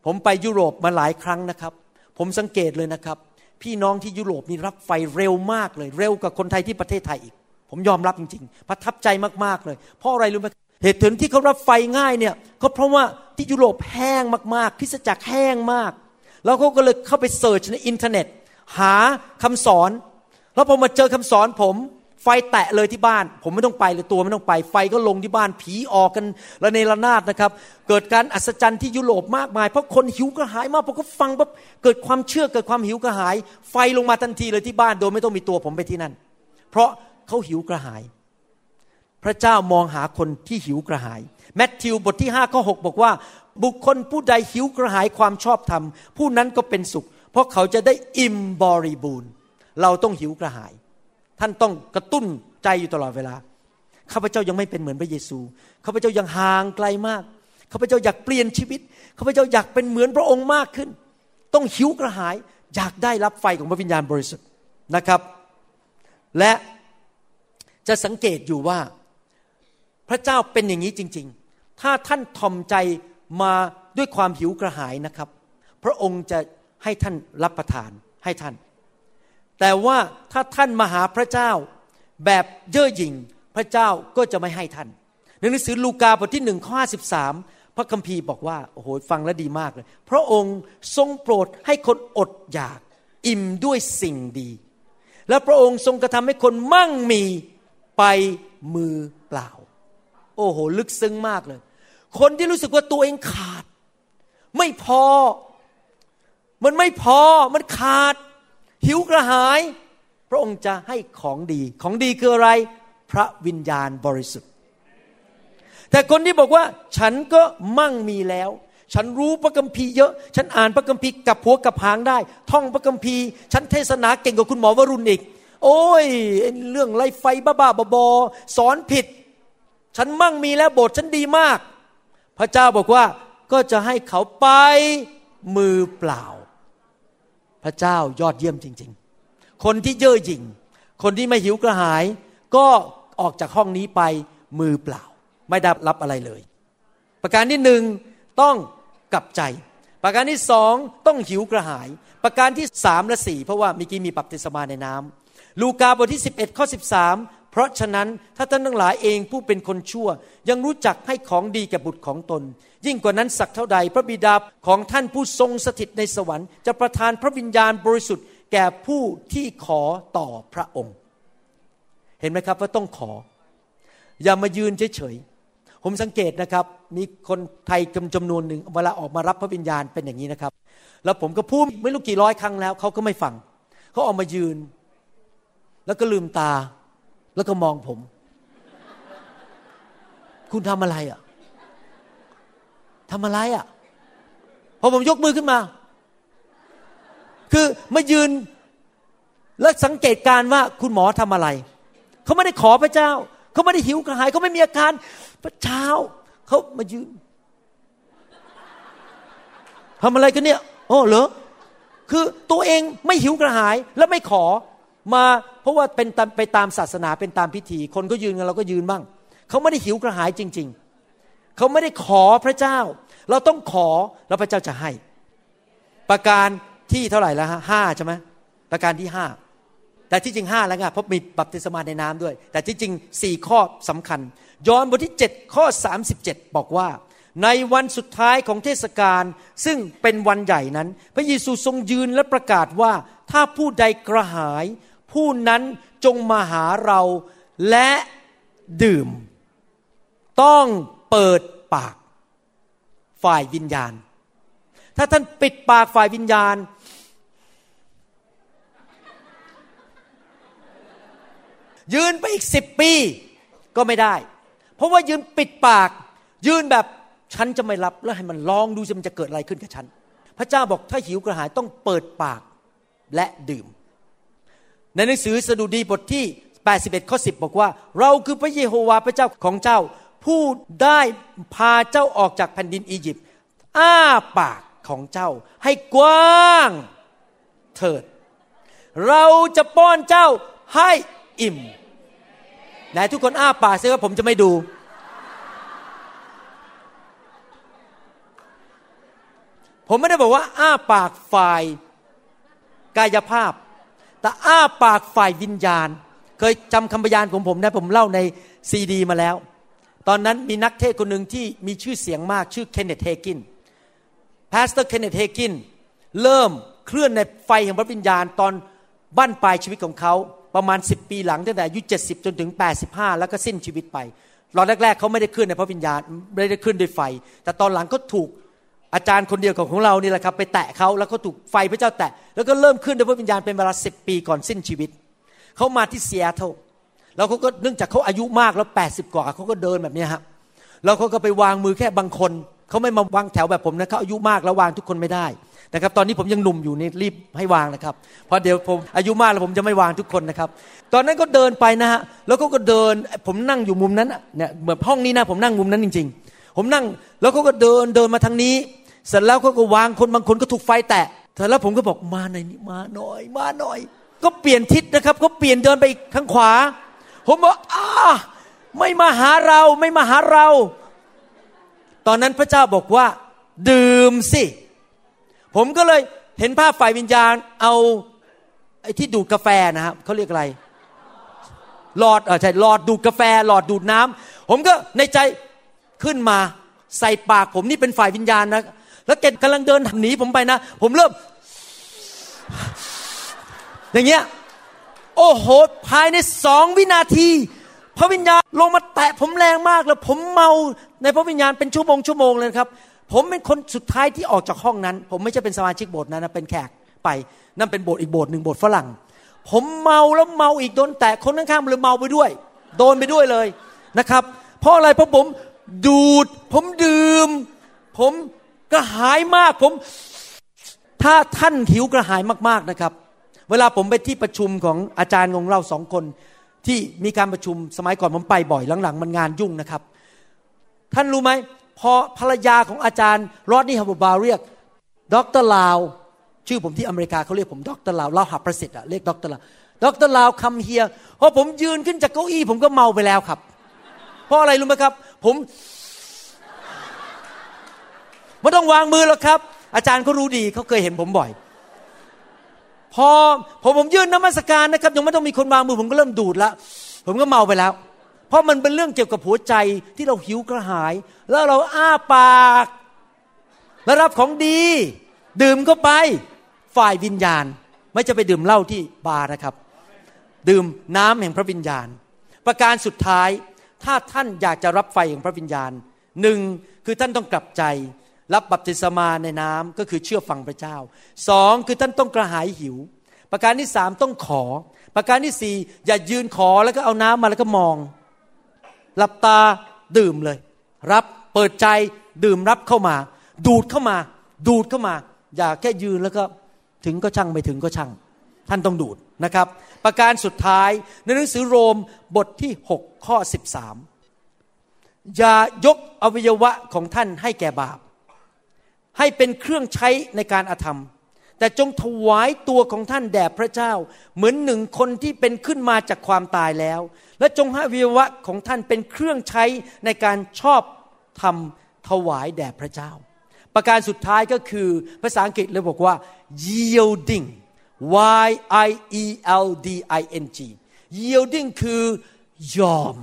ผมไปยุโรปมาหลายครั้งนะครับ ผมสังเกตเลยนะครับ พี่น้องที่ยุโรปนี่รับไฟเร็วมากเลย เร็วกว่าคนไทยที่ประเทศไทยอีก ผมยอมรับจริงๆประทับใจมากๆเลย เพราะอะไรรู้ไหม เหตุผลที่เขารับไฟง่ายเนี่ยก็เพราะว่าที่ยุโรปแห้งมากๆคริสตจักรแห้งมาก แล้วเขาก็เลยเข้าไป search ในอินเทอร์เน็ต หาคำสอน แล้วพอมาเจอคำสอนผม ไฟแตะเลยที่บ้าน ผมไม่ต้องไปเลยตัวไม่ต้องไป ไฟก็ลงที่บ้านผีออกกันระเนระนาดนะครับ เกิดการอัศจรรย์ที่ยุโรปมากมาย เพราะคนหิวกระหายมากพอเขาฟังปั๊บเกิดความเชื่อเกิดความหิวกระหาย ไฟลงมาทันทีเลยที่บ้านโดยไม่ต้องมีตัวผมไปที่นั่น เพราะเขาหิวกระหาย พระเจ้ามองหาคนที่หิวกระหาย แมทธิวบทที่5ข้อ6บอกว่า บุคคลผู้ใดหิวกระหายความชอบธรรม ผู้นั้นก็เป็นสุข เพราะเขาจะได้อิ่มบริบูรณ์ เราต้องหิวกระหาย ท่านต้องกระตุ้นใจอยู่ตลอดเวลาข้าพเจ้ายังไม่เป็นเหมือนพระเยซูข้าพเจ้ายังห่างไกลมากข้าพเจ้าอยากเปลี่ยนชีวิตข้าพเจ้าอยากเป็นเหมือนพระองค์มากขึ้น ต้องหิวกระหายอยากได้รับไฟของพระวิญญาณบริสุทธิ์นะครับ และจะสังเกตอยู่ว่า พระเจ้าเป็นอย่างนี้จริง ๆ ถ้าท่านทอมใจมาด้วยความหิวกระหายนะครับ พระองค์จะให้ท่านรับประทานให้ท่าน แต่ว่าถ้าท่านมาหาพระเจ้าแบบเย่อหยิ่งพระเจ้าก็จะไม่ให้ท่านในหนังสือลูกาบทที่หนึ่งข้อห้าสิบสามพระคัมภีร์บอกว่าโอ้โหฟังแล้วดีมากเลย พระองค์ทรงโปรดให้คนอดอยาก อิ่มด้วยสิ่งดี และพระองค์ทรงกระทำให้คนมั่งมีไปมือเปล่า อ้โห ลึกซึ้งมากเลย คนที่รู้สึกว่าตัวเองขาด ไม่พอ มันไม่พอ มันขาด หิวกระหาย พระองค์จะให้ของดี ของดีคืออะไร พระวิญญาณบริสุทธิ์ แต่คนที่บอกว่า ฉันก็มั่งมีแล้ว ฉันรู้พระคัมภีร์เยอะ ฉันอ่านพระคัมภีร์กับหัวกับหางได้ ท่องพระคัมภีร์ ฉันเทศนาเก่งกว่าคุณหมอวรุณอีก โอ้ย เรื่องไรไฟบ้าๆบอๆสอนผิด ฉันมั่งมีแล้วโบสถ์ฉันดีมาก พระเจ้าบอกว่าก็จะให้เขาไปมือเปล่า พระเจ้ายอดเยี่ยมจริง ๆ คนที่เย่อหยิ่ง คนที่ไม่หิวกระหาย ก็ออกจากห้องนี้ไปมือเปล่า ไม่ได้รับอะไรเลย ประการที่หนึ่งต้องกลับใจ ประการที่สองต้องหิวกระหาย ประการที่สามและสี่เพราะว่าเมื่อกี้มีบัพติศมาในน้ำลูกาบทที่ 11ข้อ13 เพราะฉะนั้นถ้าท่านทั้งหลายเองผู้เป็นคนชั่ว ยังรู้จักให้ของดีแก่บุตรของตน ยิ่งกว่านั้นสักเท่าใด พระบิดาของท่านผู้ทรงสถิตในสวรรค์จะประทานพระวิญญาณบริสุทธิ์แก่ผู้ที่ขอต่อพระองค์ เห็นไหมครับว่าต้องขอ อย่ามายืนเฉยๆผมสังเกตนะครับ มีคนไทยจำนวนหนึ่งเวลาออกมารับพระวิญญาณเป็นอย่างนี้นะครับ แล้วผมก็พูดไม่รู้กี่ร้อยครั้งแล้วเขาก็ไม่ฟังเขาออกมายืน แล้วก็ลืมตา แล้วก็มองผม คุณทำอะไรอะทำอะไรอะพอผมยกมือขึ้นมา คือมายืนแล้วสังเกตการว่าคุณหมอทำอะไร เขาไม่ได้ขอพระเจ้า เขาไม่ได้หิวกระหาย เขาไม่มีอาการพระเช้า เขามายืนทำอะไรกันเนี่ย โอ้เหรอ คือตัวเองไม่หิวกระหายและไม่ขอมาเพราะว่าเป็นไปตามศาสนาเป็นตามพิธี คนก็ยืนกันเราก็ยืนบ้างเขาไม่ได้หิวกระหายจริง ๆเขาไม่ได้ขอพระเจ้า เราต้องขอแล้วพระเจ้าจะให้ ประการที่เท่าไหร่แล้วฮะห้าใช่ไหมประการที่ห้าแต่ที่จริงห้าแล้วไงเพราะมีบัพติศมาในน้ำด้วย แต่ที่จริงสี่ข้อสำคัญย้อนบทที่ 7 ข้อ 37 บอกว่า ในวันสุดท้ายของเทศกาลซึ่งเป็นวันใหญ่นั้น พระเยซูทรงยืนและประกาศว่าถ้าผู้ใดกระหาย ผู้นั้นจงมาหาเราและดื่ม ต้องเปิดปากฝ่ายวิญญาณ ถ้าท่านปิดปากฝ่ายวิญญาณ ยืนไปอีกสิบปีก็ไม่ได้ เพราะว่ายืนปิดปาก ยืนแบบฉันจะไม่รับแล้วให้มันลองดูจะมันจะเกิดอะไรขึ้นกับฉัน พระเจ้าบอกถ้าหิวกระหายต้องเปิดปากและดื่ม ในหนังสือสดุดีบทที่ 81 ข้อ 10 บอกว่า เราคือพระเยโฮวาห์พระเจ้าของเจ้า ผู้ได้พาเจ้าออกจากแผ่นดินอียิปต์อ้าปากของเจ้า ให้กว้างเถิด เราจะป้อนเจ้าให้อิ่มไหนทุกคนอ้าปากซิว่าผมจะไม่ดู ผมไม่ได้บอกว่า อ้าปากฝ่ายกายภาพ แต่อ้าปากฝ่ายวิญญาณ เคยจำคำพยานของผมนะผมเล่าในซีดีมาแล้ว ตอนนั้นมีนักเทศน์คนหนึ่งที่มีชื่อเสียงมากชื่อ Kenneth Hagin Pastor Kenneth Hagin เริ่มเคลื่อนในไฟแห่งพระวิญญาณตอนบั้นปลายชีวิตของเขาประมาณ 10 ปีหลังตั้งแต่อายุ70 จนถึง 85 แล้วก็สิ้นชีวิตไปตอนแรกๆเขาไม่ได้เคลื่อนในพระวิญญาณไม่ได้เคลื่อนด้วยไฟ แต่ตอนหลังก็ถูก อาจารย์คนเดียวกับของเรานี่แหละครับไปแตะเขาแล้วก็ถูกไฟพระเจ้าแตะ แล้วก็เริ่มเคลื่อนด้วยพระวิญญาณเป็นเวลา10ปีก่อนสิ้นชีวิต เขามาที่เซียโตแล้วเขาก็เนื่องจากเขาอายุมากแล้ว80กว่าเขาก็เดินแบบนี้ครับแล้วเขาก็ไปวางมือแค่บางคน เขาไม่มาวางแถวแบบผมนะเขาอายุมากแล้ววางทุกคนไม่ได้นะครับตอนนี้ผมยังหนุ่มอยู่นี่รีบให้วางนะครับ เพราะเดี๋ยวผมอายุมากแล้วผมจะไม่วางทุกคนนะครับ ตอนนั้นก็เดินไปนะฮะแล้วก็ก็เดินผมนั่งอยู่มุมนั้นเนี่ยเหมือนห้องนี้นะผมนั่งมุมนั้นจริง ๆ ผมนั่งแล้วเขาก็เดินเดินมาทางนี้ เสร็จแล้วเขาก็วางคนบางคนก็ถูกไฟแตะแต่แล้วผมก็บอกมาหน่อยมาหน่อย มาหน่อย ก็เปลี่ยนทิศนะครับก็เปลี่ยนเดินไปทางขวา ผมบอกอ้าไม่มาหาเราไม่มาหาเรา ตอนนั้นพระเจ้าบอกว่า ดื่มสิ ผมก็เลยเห็นภาพฝ่ายวิญญาณเอาไอ้ที่ดูดกาแฟนะครับเขาเรียกอะไร หลอดเออใช่หลอดดูดกาแฟ หลอดดูดน้ำผมก็ในใจขึ้นมาใส่ปากผมนี่เป็นฝ่ายวิญญาณนะ แล้วแกกำลังเดินหนีผมไปนะ ผมเริ่ม อย่างเงี้ย โอ้โห ภายในสองวินาที พระวิญญาณลงมาแตะผมแรงมากแล้ว ผมเมาในพระวิญญาณเป็นชั่วโมงชั่วโมงเลยครับ ผมเป็นคนสุดท้ายที่ออกจากห้องนั้น ผมไม่ใช่เป็นสมาชิกโบสถ์นั้นนะเป็นแขกไปนั่นเป็นโบสถ์อีกโบสถ์หนึ่งโบสถ์ฝรั่ง ผมเมาแล้วเมาอีกโดนแตะคนข้างๆเลยเมาไปด้วย โดนไปด้วยเลยนะครับ เพราะอะไรเพราะผมดูด ผมดื่ม ผม กระหายมากผม ถ้าท่านหิวกระหายมากๆนะครับ เวลาผมไปที่ประชุมของอาจารย์ของเราสองคน ที่มีการประชุมสมัยก่อนผมไปบ่อยหลังๆ มันงานยุ่งนะครับ ท่านรู้ไหมพอภรรยาของอาจารย์รอดนี่ฮับบาเรียกดรลาว ชื่อผมที่อเมริกาเขาเรียกผมดรลาวลาวหับประสิทธิ์อะเรียกดรลาวดรลาวคำเฮียพอผมยืนขึ้นจากเก้าอี้ผมก็เมาไปแล้วครับ เพราะอะไรรู้ไหมครับ ผม ไม่ต้องวางมือหรอกครับ อาจารย์เขารู้ดีเขาเคยเห็นผมบ่อย พอพอผมยื่นน้ำมัสการนะครับ ยังไม่ต้องมีคนวางมือผมก็เริ่มดูดล้วผมก็เมาไปแล้ว เพราะมันเป็นเรื่องเกี่ยวกับหัวใจที่เราหิวกระหาย แล้วเราอ้าปากแล้วรับของดี ดื่มเข้าไปฝ่ายวิญญาณ ไม่จะไปดื่มเหล้าที่บาร์นะครับ ดื่มน้ำแห่งพระวิญญาณ ประการสุดท้ายถ้าท่านอยากจะรับไฟแห่งพระวิญญาณหนึ่งคือท่านต้องกลับใจ รับบัพติศมาในน้ำก็คือเชื่อฟังพระเจ้าสองคือท่านต้องกระหายหิว ประการที่สามต้องขอ ประการที่สี่อย่ายืนขอแล้วก็เอาน้ำมาแล้วก็มอง หลับตาดื่มเลย รับเปิดใจดื่มรับเข้ามา ดูดเข้ามา ดูดเข้ามา อย่าแค่ยืนแล้วก็ถึงก็ช่างไม่ถึงก็ช่าง ท่านต้องดูดนะครับ ประการสุดท้ายในหนังสือโรมบทที่ 6 ข้อ 13 อย่ายกอวัยวะของท่านให้แก่บาป ให้เป็นเครื่องใช้ในการอาธรรม แต่จงถวายตัวของท่านแด่พระเจ้า เหมือนหนึ่งคนที่เป็นขึ้นมาจากความตายแล้ว และจงให้วัยวะของท่านเป็นเครื่องใช้ในการชอบทำถวายแด่พระเจ้า ประการสุดท้ายก็คือภาษาอังกฤษเลยบอกว่า yielding y i e l d i n g yielding คือยอม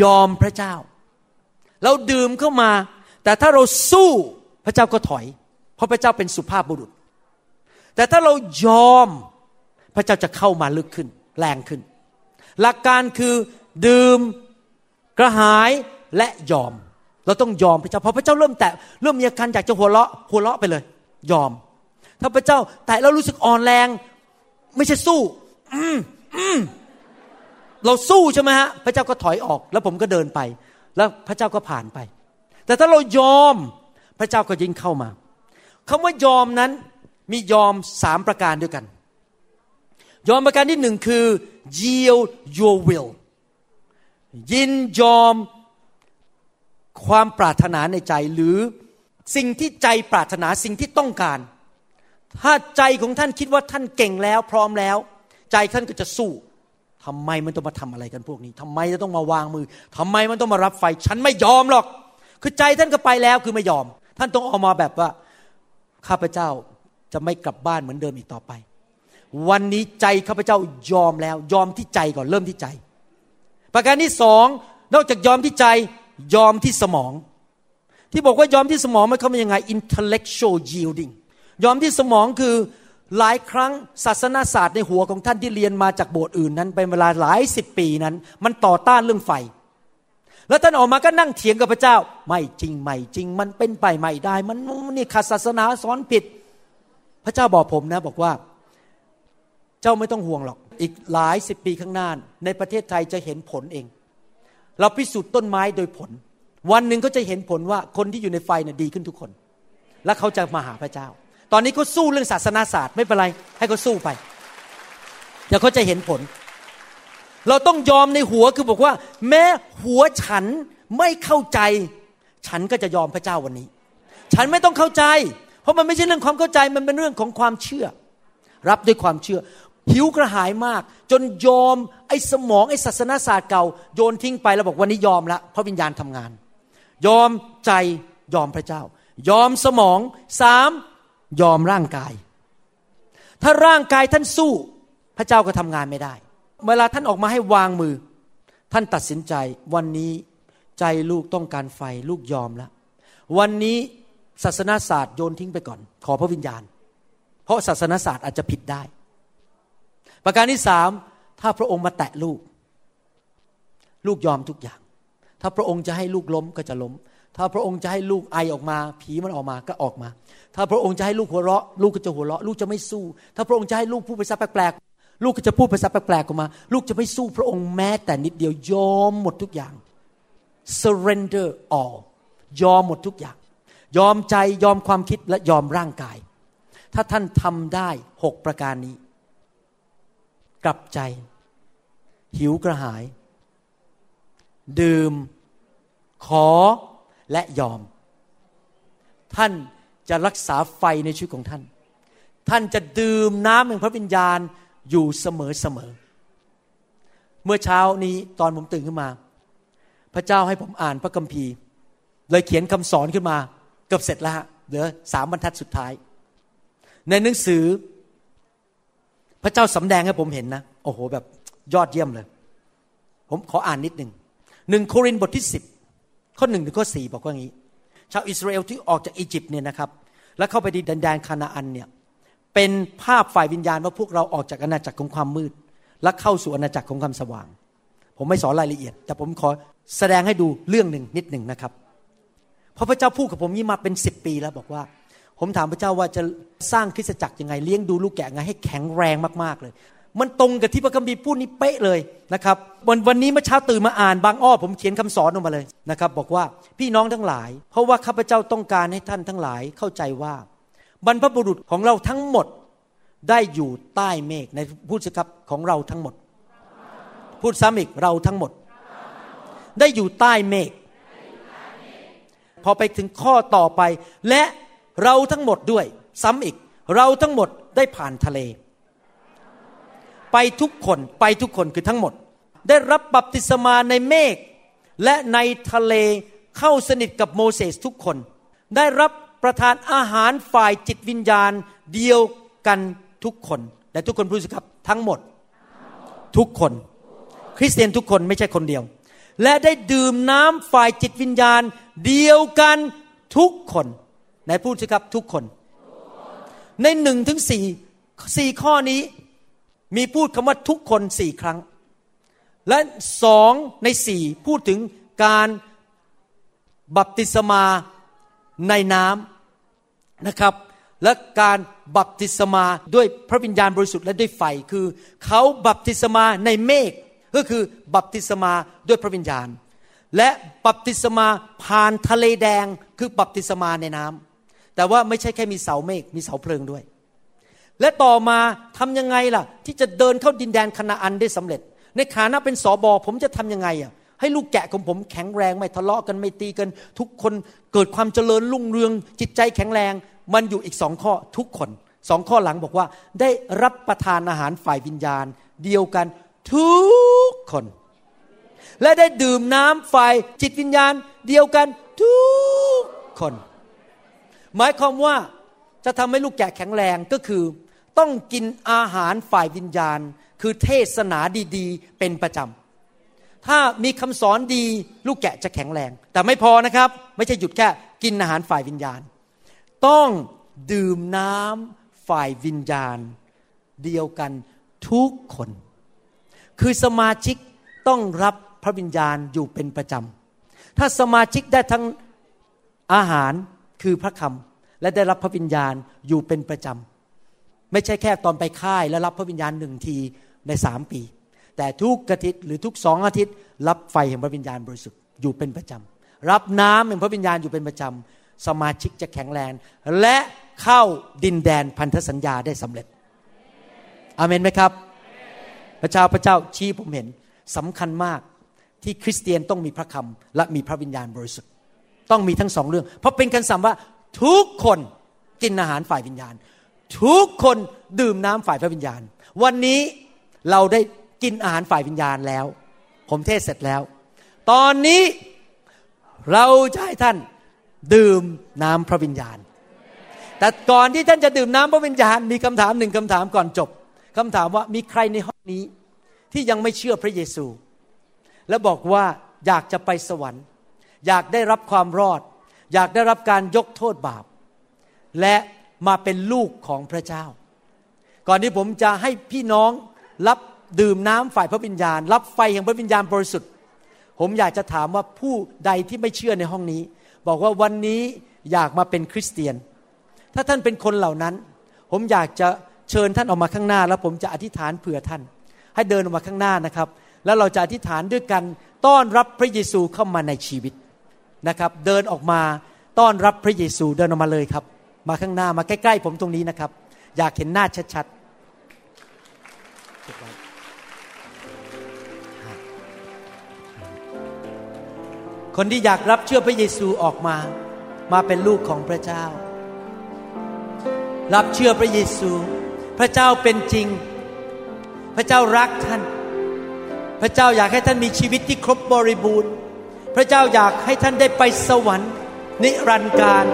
ยอมพระเจ้า เราดื่มเข้ามา แต่ถ้าเราสู้ พระเจ้าก็ถอย เพราะพระเจ้าเป็นสุภาพบุรุษ แต่ถ้าเรายอมพระเจ้าจะเข้ามาลึกขึ้น แรงขึ้น หลักการคือดื่มกระหายและยอม เราต้องยอมพระเจ้าพอพระเจ้าเริ่มแตะเริ่มมีอาการอยากจะหัวเราะหัวเราะไปเลย ยอม ถ้าพระเจ้าแตะแล้วรู้สึกอ่อนแรง ไม่ใช่สู้ อืมอืมเราสู้ใช่ไหมฮะพระเจ้าก็ถอยออก แล้วผมก็เดินไป แล้วพระเจ้าก็ผ่านไป แต่ถ้าเรายอม พระเจ้าก็ยิ่งเข้ามาคำว่ายอมนั้นมียอมสามประการด้วยกัน ยอมประการที่หนึ่งคือ yield your will ยินยอมความปรารถนาในใจหรือสิ่งที่ใจปรารถนาสิ่งที่ต้องการ ถ้าใจของท่านคิดว่าท่านเก่งแล้วพร้อมแล้ว ใจท่านก็จะสู้ทำไมมันต้องมาทำอะไรกันพวกนี้ทำไมจะต้องมาวางมือทำไมมันต้องมารับไฟ ฉันไม่ยอมหรอก คือใจท่านก็ไปแล้วคือไม่ยอม ท่านต้องออกมาแบบว่าข้าพเจ้าจะไม่กลับบ้านเหมือนเดิมอีกต่อไป วันนี้ใจข้าพเจ้ายอมแล้วยอมที่ใจก่อนเริ่มที่ใจ ประการที่สองนอกจากยอมที่ใจยอมที่สมอง ที่บอกว่ายอมที่สมองมันเขาเป็นยังไง intellectual yielding ยอมที่สมองคือหลายครั้งศาสนาศาสตร์ในหัวของท่านที่เรียนมาจากโบสถ์อื่นนั้น เป็นเวลาหลายสิบปีนั้น มันต่อต้านเรื่องไฟ แล้วท่านออกมาก็นั่งเถียงกับพระเจ้า ไม่จริงไม่จริง มันเป็นไปไม่ได้ มันนี่ขัดศาสนาสอนผิด พระเจ้าบอกผมนะบอกว่า เจ้าไม่ต้องห่วงหรอก อีกหลายสิบปีข้างหน้า ในประเทศไทยจะเห็นผลเอง เราพิสูจน์ต้นไม้โดยผล วันหนึ่งเขาจะเห็นผลว่าคนที่อยู่ในไฟน่ะดีขึ้นทุกคน และเขาจะมาหาพระเจ้า ตอนนี้เขาสู้เรื่องศาสนาศาสตร์ไม่เป็นไร ให้เขาสู้ไปเดี๋ยวเขาจะเห็นผล เราต้องยอมในหัวคือบอกว่า แม้หัวฉันไม่เข้าใจ ฉันก็จะยอมพระเจ้าวันนี้ ฉันไม่ต้องเข้าใจ เพราะมันไม่ใช่เรื่องความเข้าใจมันเป็นเรื่องของความเชื่อ รับด้วยความเชื่อ หิวกระหายมาก จนยอมไอ้สมองไอ้ศาสนาศาสตร์เก่า โยนทิ้งไปแล้วบอกวันนี้ยอมละเพราะวิญญาณทำงาน ยอมใจยอมพระเจ้า ยอมสมองสามยอมร่างกาย ถ้าร่างกายท่านสู้ พระเจ้าก็ทำงานไม่ได้ เวลาท่านออกมาให้วางมือ ท่านตัดสินใจวันนี้ใจลูกต้องการไฟลูกยอมแล้ววันนี้ศาสนาศาสตร์โยนทิ้งไปก่อน ขอพระวิญญาณ เพราะศาสนาศาสตร์อาจจะผิดได้ ประการที่สามถ้าพระองค์มาแตะลูก ลูกยอมทุกอย่าง ถ้าพระองค์จะให้ลูกล้มก็จะล้ม ถ้าพระองค์จะให้ลูกไอออกมา ผีมันออกมาก็ออกมา ถ้าพระองค์จะให้ลูกหัวเราะ ลูกก็จะหัวเราะ ลูกจะไม่สู้ ถ้าพระองค์จะให้ลูกพูดภาษาแปลก ลูกก็จะพูดภาษาแปลกๆออกมา ลูกจะไม่สู้พระองค์แม้แต่นิดเดียวยอมหมดทุกอย่าง surrender all ยอมหมดทุกอย่าง ยอมใจยอมความคิดและยอมร่างกาย ถ้าท่านทำได้หกประการนี้ กลับใจ หิวกระหาย ดื่ม ขอและยอม ท่านจะรักษาไฟในชีวิตของท่าน ท่านจะดื่มน้ำแห่งพระวิญญาณ อยู่เสมอเสมอ เมื่อเช้านี้ตอนผมตื่นขึ้นมา พระเจ้าให้ผมอ่านพระคัมภีร์ เลยเขียนคำสอนขึ้นมา เกือบเสร็จแล้วฮะเหลือสามบรรทัดสุดท้าย ในหนังสือ พระเจ้าสำแดงให้ผมเห็นนะ โอ้โห แบบยอดเยี่ยมเลย ผมขออ่านนิดหนึ่งหนึ่งโครินธ์บทที่สิบข้อหนึ่งถึงข้อสี่บอกว่างี้ ชาวอิสราเอลที่ออกจากอียิปต์เนี่ยนะครับ แล้วเข้าไปดินแดนคานาอันเนี่ย เป็นภาพฝ่ายวิญญาณว่าพวกเราออกจากอาณาจักรของความมืด และเข้าสู่อาณาจักรของความสว่าง ผมไม่สอนรายละเอียด แต่ผมขอแสดงให้ดูเรื่องหนึ่งนิดหนึ่งนะครับพระพระเจ้าพูดกับผมนี่มาเป็นสิบปีแล้วบอกว่า ผมถามพระเจ้าว่าจะสร้างคริสตจักรยังไงเลี้ยงดูลูกแกะไงให้แข็งแรงมากๆเลย มันตรงกับที่พระคัมภีร์พูดนี่เป๊ะเลยนะครับวันวันนี้เมื่อเช้าตื่นมาอ่านบางอ้อผมเขียนคำสอนออกมาเลยนะครับ บอกว่าพี่น้องทั้งหลาย เพราะว่าข้าพเจ้าต้องการให้ท่านทั้งหลายเข้าใจว่า บรรพบุรุษของเราทั้งหมดได้อยู่ใต้เมฆในพูดสิครับของเราทั้งหมด พูดซ้ำอีกเราทั้งหมด ได้อยู่ใต้เมฆพอไปถึงข้อต่อไป และเราทั้งหมดด้วย ซ้ำอีก เราทั้งหมดได้ผ่านทะเล ไปทุกคนไปทุกคนคือทั้งหมด ได้รับบัพติศมาในเมฆและในทะเลเข้าสนิทกับโมเสสทุกคน ได้รับ ประทานอาหารฝ่ายจิตวิญญาณเดียวกันทุกคนและทุกคนพูดสิครับทั้งหมด ทุกคน คริสเตียนทุกคนไม่ใช่คนเดียว และได้ดื่มน้ำฝ่ายจิตวิญญาณเดียวกันทุกคนไหนพูดสิครับทุกคน ในหนึ่งถึงสี่สี่ข้อนี้มีพูดคำว่าทุกคนสี่ครั้ง และสองในสี่พูดถึงการบัพติศมา ในน้ำนะครับ และการบัพติศมาด้วยพระวิญญาณบริสุทธิ์และด้วยไฟคือเขาบัพติศมาในเมฆก็คือบัพติศมาด้วยพระวิญญาณ และบัพติศมาผ่านทะเลแดงคือบัพติศมาในน้ำแต่ว่าไม่ใช่แค่มีเสาเมฆมีเสาเพลิงด้วย และต่อมาทำยังไงล่ะ ที่จะเดินเข้าดินแดนคณาอันได้สำเร็จ ในฐานะเป็นสอบอผมจะทํำยังไงอะ ให้ลูกแกะของผมแข็งแรงไม่ทะเลาะกันไม่ตีกัน ทุกคนเกิดความเจริญรุ่งเรือง จิตใจแข็งแรง มันอยู่อีกสองข้อทุกคนสองข้อหลังบอกว่า ได้รับประทานอาหารฝ่ายวิญญาณ เดียวกันทุกคน และได้ดื่มน้ำฝ่ายจิตวิญญาณ เดียวกันทุกคน หมายความว่าจะทำให้ลูกแกะแข็งแรงก็คือ ต้องกินอาหารฝ่ายวิญญาณ คือเทศนาดี ๆ เป็นประจำ ถ้ามีคำสอนดี ลูกแกะจะแข็งแรง แต่ไม่พอนะครับ ไม่ใช่หยุดแค่กินอาหารฝ่ายวิญญาณ ต้องดื่มน้ำฝ่ายวิญญาณ เดียวกันทุกคน คือสมาชิกต้องรับพระวิญญาณอยู่เป็นประจำถ้าสมาชิกได้ทั้งอาหารคือพระคำและได้รับพระวิญญาณอยู่เป็นประจำไม่ใช่แค่ตอนไปค่ายแล้วรับพระวิญญาณหนึ่งทีในสามปี แต่ทุกอาทิตย์หรือทุกสองอาทิตย์ รับไฟแห่งพระวิญญาณบริสุทธิ์อยู่เป็นประจำรับน้ำแห่งพระวิญญาณอยู่เป็นประจำสมาชิกจะแข็งแรง และเข้าดินแดนพันธสัญญาได้สำเร็จอเมนไหมครับ พระเจ้าพระเจ้าชี้ผมเห็นสำคัญมากที่คริสเตียนต้องมีพระคำและมีพระวิญญาณบริสุทธิ์ ต้องมีทั้งสองเรื่อง เพราะเป็นคำสั่งว่าทุกคนกินอาหารฝ่ายวิญญาณ ทุกคนดื่มน้ำฝ่ายพระวิญญาณ วันนี้เราได้ กินอาหารฝ่ายวิญญาณแล้ว ผมเทศเสร็จแล้ว ตอนนี้เราจะให้ท่านดื่มน้ำพระวิญญาณ แต่ก่อนที่ท่านจะดื่มน้ำพระวิญญาณ มีคำถามหนึ่งคำถามก่อนจบคำถามว่ามีใครในห้องนี้ที่ยังไม่เชื่อพระเยซู และบอกว่าอยากจะไปสวรรค์ อยากได้รับความรอด อยากได้รับการยกโทษบาป และมาเป็นลูกของพระเจ้า ก่อนที่ผมจะให้พี่น้องรับ ดื่มน้ำฝ่ายพระวิญญาณ รับไฟแห่งพระวิญญาณบริสุทธิ์ ผมอยากจะถามว่าผู้ใดที่ไม่เชื่อในห้องนี้ บอกว่าวันนี้อยากมาเป็นคริสเตียน ถ้าท่านเป็นคนเหล่านั้น ผมอยากจะเชิญท่านออกมาข้างหน้า แล้วผมจะอธิษฐานเผื่อท่าน ให้เดินออกมาข้างหน้านะครับ แล้วเราจะอธิษฐานด้วยกันต้อนรับพระเยซูเข้ามาในชีวิตนะครับ เดินออกมาต้อนรับพระเยซูเดินออกมาเลยครับ มาข้างหน้ามาใกล้ ๆ ผมตรงนี้นะครับ อยากเห็นหน้าชัดๆ คนที่อยากรับเชื่อพระเยซูออกมา มาเป็นลูกของพระเจ้า รับเชื่อพระเยซู พระเจ้าเป็นจริง พระเจ้ารักท่าน พระเจ้าอยากให้ท่านมีชีวิตที่ครบบริบูรณ์ พระเจ้าอยากให้ท่านได้ไปสวรรค์ นิรันดร์การ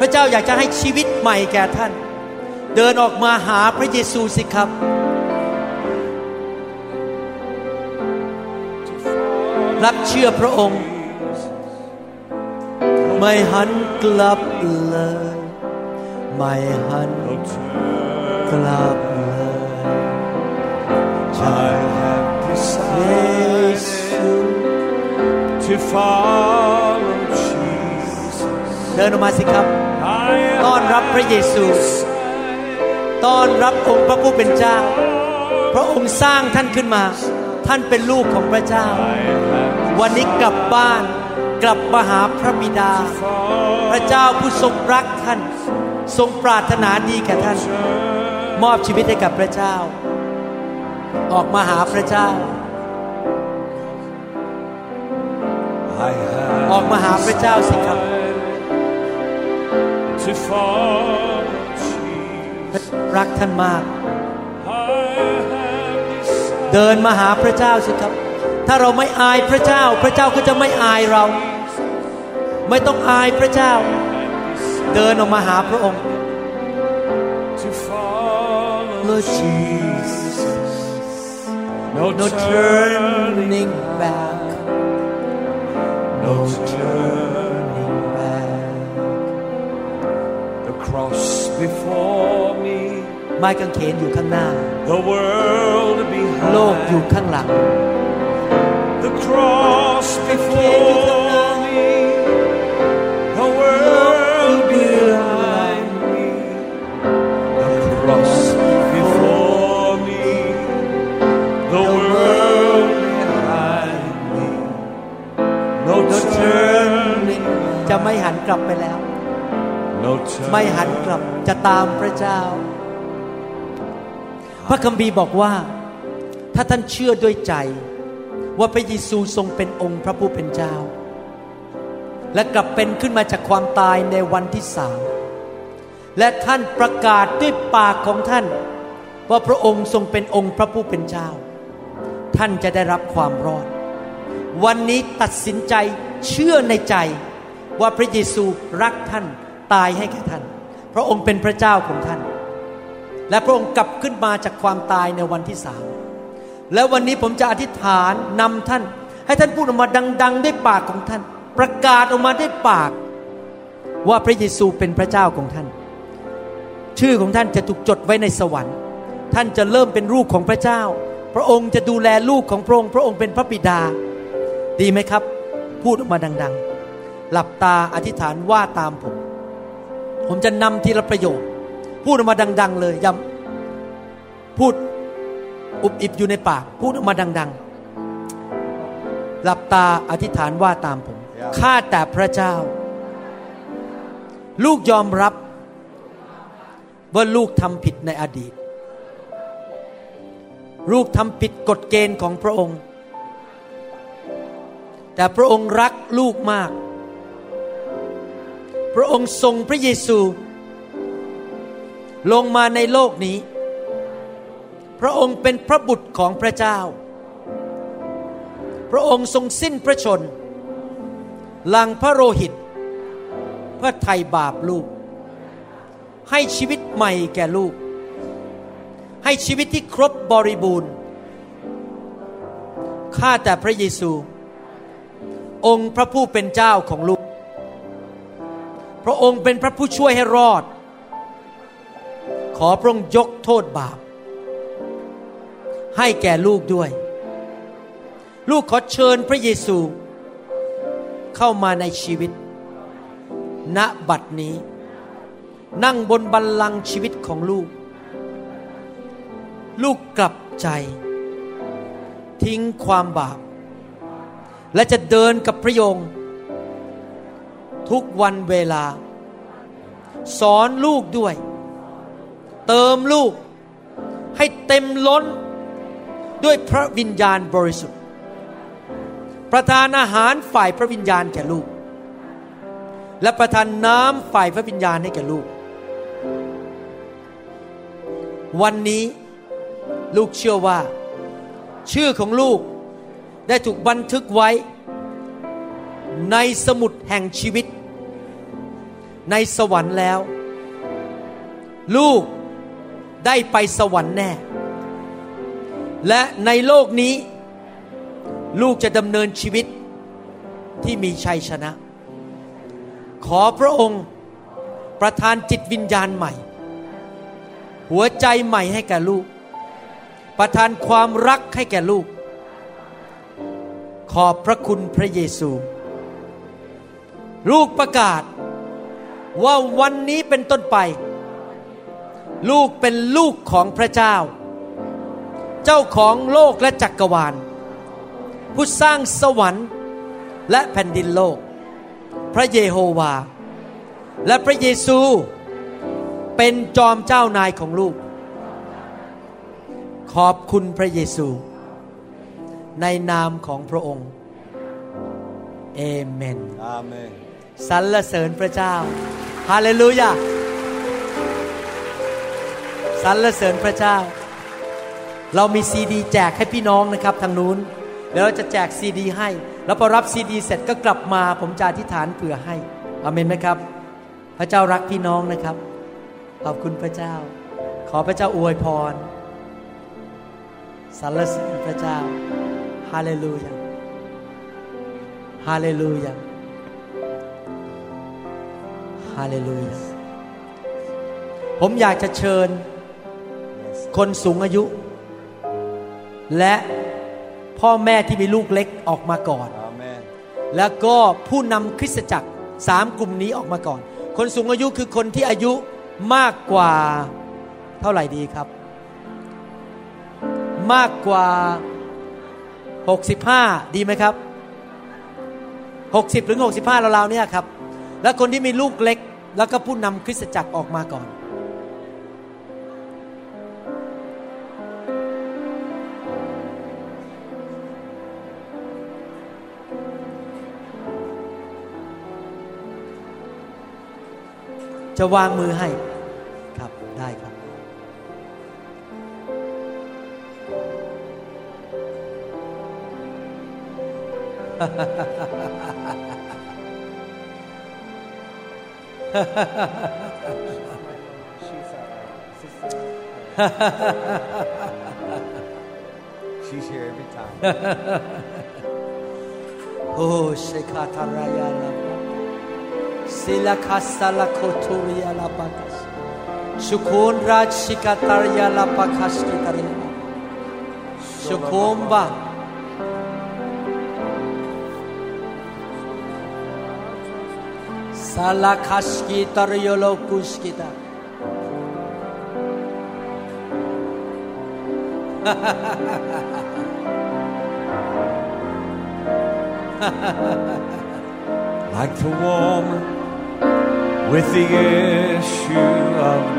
พระเจ้าอยากจะให้ชีวิตใหม่แก่ท่าน เดินออกมาหาพระเยซูสิครับรับเชื่อพระองค์ ไม่หันกลับเลย ไม่หันกลับเลย I have เย decided ซู to follow Jesus. เดินออกมาสิครับ I ต้อนรับพระเยซูต้อนรับองค์พระผู้เป็นเจ้า พระองค์สร้างท่านขึ้นมา ท่านเป็นลูกของพระเจ้า วันนี้กลับบ้าน กลับมาหาพระบิดา พระเจ้าผู้ทรงรักท่าน ทรงปรารถนาดีแก่ท่าน มอบชีวิตให้กับพระเจ้า ออกมาหาพระเจ้า ออกมาหาพระเจ้าสิครับรักท่านมาก เดินมาหาพระเจ้าสิครับ ถ้าเราไม่อายพระเจ้า พระเจ้าก็จะไม่อายเรา ไม่ต้องอายพระเจ้า เดินออกมาหาพระองค์ to follow Lord Jesus no no turning turning back no turning back the cross before me ไม้กางเขนอยู่ข้างหน้า the world โลกอยู่ behind ข้างหลัง the cross before ลับไปแล้ว no ไม่หัน turning กลับจะตามพระเจ้า พระคัมภีร์บอกว่า ถ้าท่านเชื่อด้วยใจ ว่าพระเยซูทรงเป็นองค์พระผู้เป็นเจ้า และกลับเป็นขึ้นมาจากความตายในวันที่สามและท่านประกาศด้วยปากของท่าน ว่าพระองค์ทรงเป็นองค์พระผู้เป็นเจ้า ท่านจะได้รับความรอด วันนี้ตัดสินใจเชื่อในใจ ว่าพระเยซูรักท่านตายให้แก่ท่าน พระองค์เป็นพระเจ้าของท่าน และพระองค์กลับขึ้นมาจากความตายในวันที่สามแล้ววันนี้ผมจะอธิษฐานนำท่าน ให้ท่านพูดออกมาดัง ๆ ด้วยปากของท่าน ประกาศออกมาด้วยปาก ว่าพระเยซูเป็นพระเจ้าของท่าน ชื่อของท่านจะถูกจดไว้ในสวรรค์ ท่านจะเริ่มเป็นลูกของพระเจ้า พระองค์จะดูแลลูกของพระองค์ พระองค์เป็นพระบิดา ดีไหมครับ พูดออกมาดัง ๆ หลับตาอธิษฐานว่าตามผม ผมจะนำทีละประโยค พูดออกมาดัง ๆ เลยย้ำพูดอุบอิบอยู่ในปาก พูดออกมาดัง ๆ หลับตาอธิษฐานว่าตามผมข้าแต่พระเจ้า ลูกยอมรับว่าลูกทำผิดในอดีต ลูกทำผิดกฎเกณฑ์ของพระองค์ แต่พระองค์รักลูกมาก พระองค์ทรงพระเยซู ลงมาในโลกนี้ พระองค์เป็นพระบุตรของพระเจ้า พระองค์ทรงสิ้นพระชน ลังพระโลหิต เพื่อไถ่บาปลูก ให้ชีวิตใหม่แก่ลูก ให้ชีวิตที่ครบบริบูรณ์ ข้าแต่พระเยซู องค์พระผู้เป็นเจ้าของลูก พระองค์เป็นพระผู้ช่วยให้รอด ขอพระองค์ยกโทษบาป ให้แก่ลูกด้วย ลูกขอเชิญพระเยซู เข้ามาในชีวิต ณบัดนี้ นั่งบนบัลลังก์ชีวิตของลูก ลูกกลับใจ ทิ้งความบาป และจะเดินกับพระองค์ ทุกวันเวลา สอนลูกด้วย เติมลูก ให้เต็มล้นด้วยพระวิญญาณบริสุทธิ์ ประทานอาหารฝ่ายพระวิญญาณแก่ลูก และประทานน้ำฝ่ายพระวิญญาณให้แก่ลูก วันนี้ลูกเชื่อว่า ชื่อของลูกได้ถูกบันทึกไว้ในสมุดแห่งชีวิต ในสวรรค์แล้ว ลูกได้ไปสวรรค์แน่ และในโลกนี้ ลูกจะดำเนินชีวิตที่มีชัยชนะ ขอพระองค์ประทานจิตวิญญาณใหม่ หัวใจใหม่ให้แก่ลูก ประทานความรักให้แก่ลูก ขอบพระคุณพระเยซู ลูกประกาศ ว่าวันนี้เป็นต้นไป ลูกเป็นลูกของพระเจ้า เจ้าของโลกและจักรวาล ผู้สร้างสวรรค์และแผ่นดินโลก พระเยโฮวา และพระเยซูเป็นจอมเจ้านายของลูก ขอบคุณพระเยซู ในนามของพระองค์เอเมน Amen. สรรเสริญพระเจ้าฮาเลลูยาสรรเสริญพระเจ้า เรามีซีดี แจกให้พี่น้องนะครับทางนู้นเดี๋ยวเราจะแจกซีดี ให้ แล้วพอรับซีดี เสร็จก็กลับมาผมจะอธิษฐานเผื่อให้อเมนไหมครับ พระเจ้ารักพี่น้องนะครับ ขอบคุณพระเจ้า ขอพระเจ้าอวยพรสรรเสริญพระเจ้าฮาเลลูยาฮาเลลูยาาเลลูยาผมอยากจะเชิญคนสูงอายุ และพ่อแม่ที่มีลูกเล็กออกมาก่อน Amen. แล้วก็ผู้นำคริสตจักรสามกลุ่มนี้ออกมาก่อน คนสูงอายุคือคนที่อายุมากกว่าเท่าไหร่ดีครับ มากกว่า 65 ดีไหมครับ 60 ถึง 65เราๆเนี่ยครับ แล้วคนที่มีลูกเล็ก แล้วก็ผู้นำคริสตจักรออกมาก่อน จะวางมือให้ครับได้ครับ She's here every time. โอ้เชคาทารา ยาลาศิลาคาสาลาโคทู ริยาลาปาคัสชุคุนราชิกา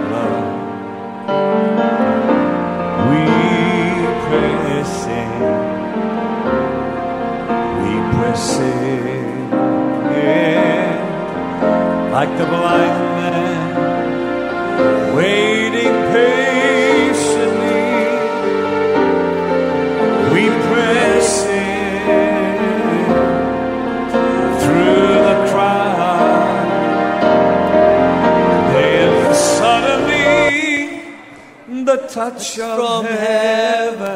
like the blind man waiting patiently. We press in through the crowd, And suddenly the touch of from heaven.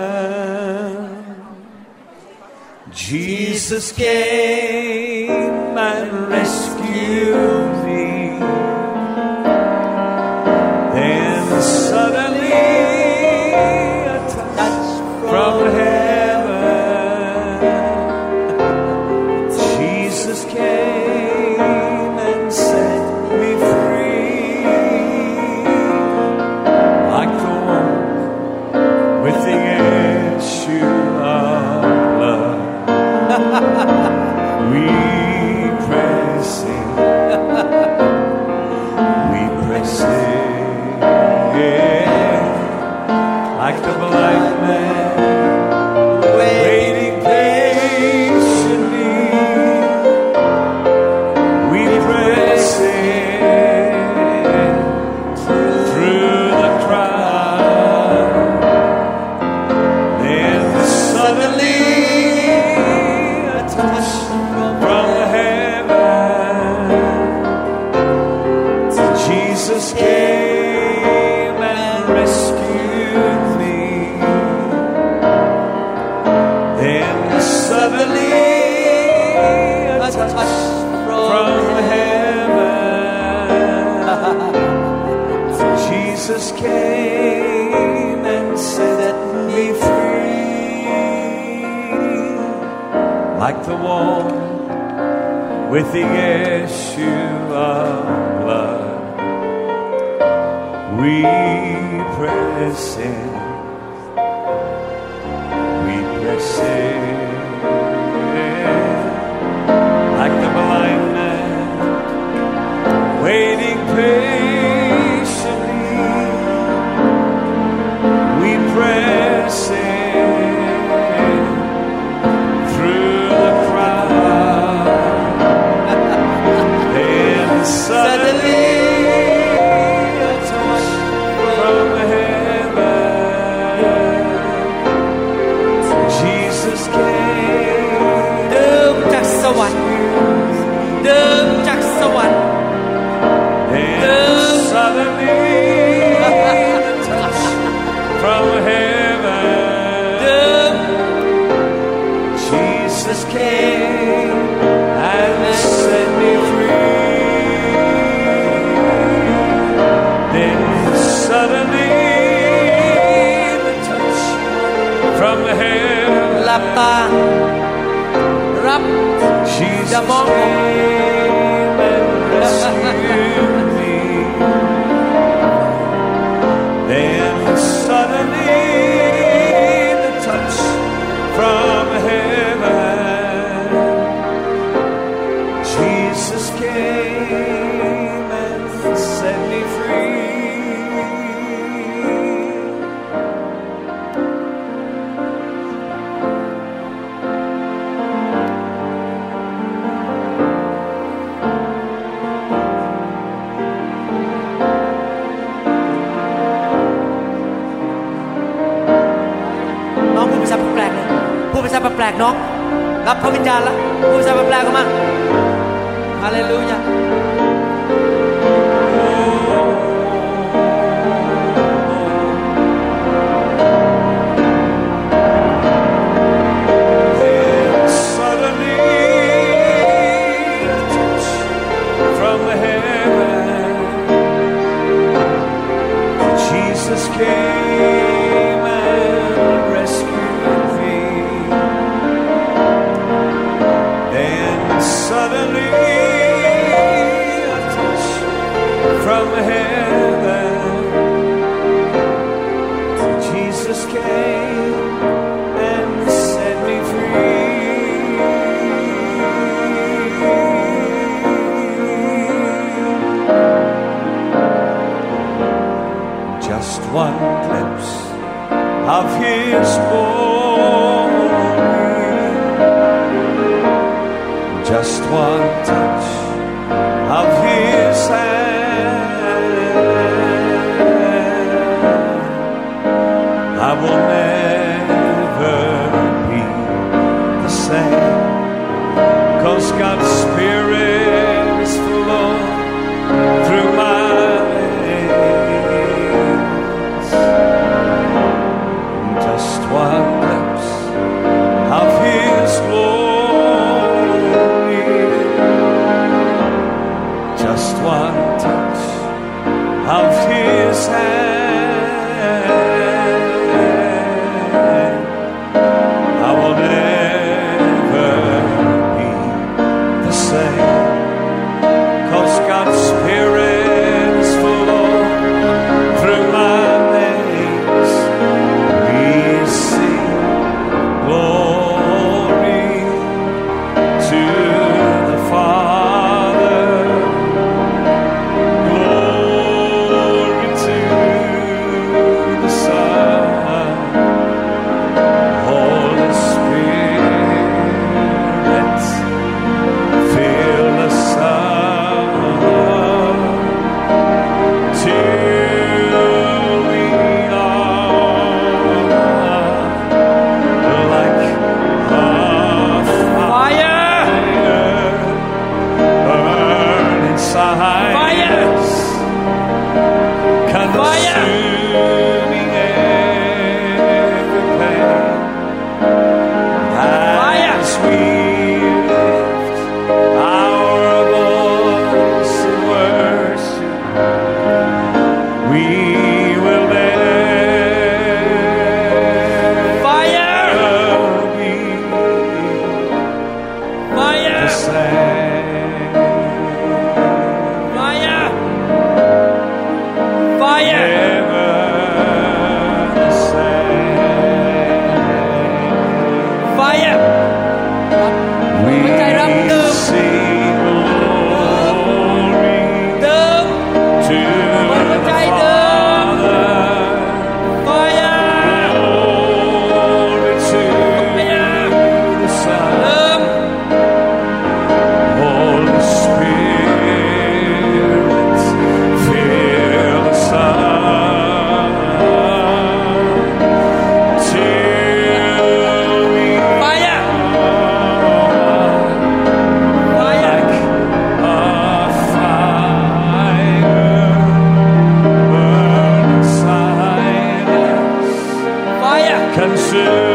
Jesus came and rescued. with the Yeshua blood. We press in, we press in. amor. พระวิญญาณละผู้ชายแปลกมาฮาเลลูยา of his glory. Just one touch of his hand, I will never be the same. Cause God's sin.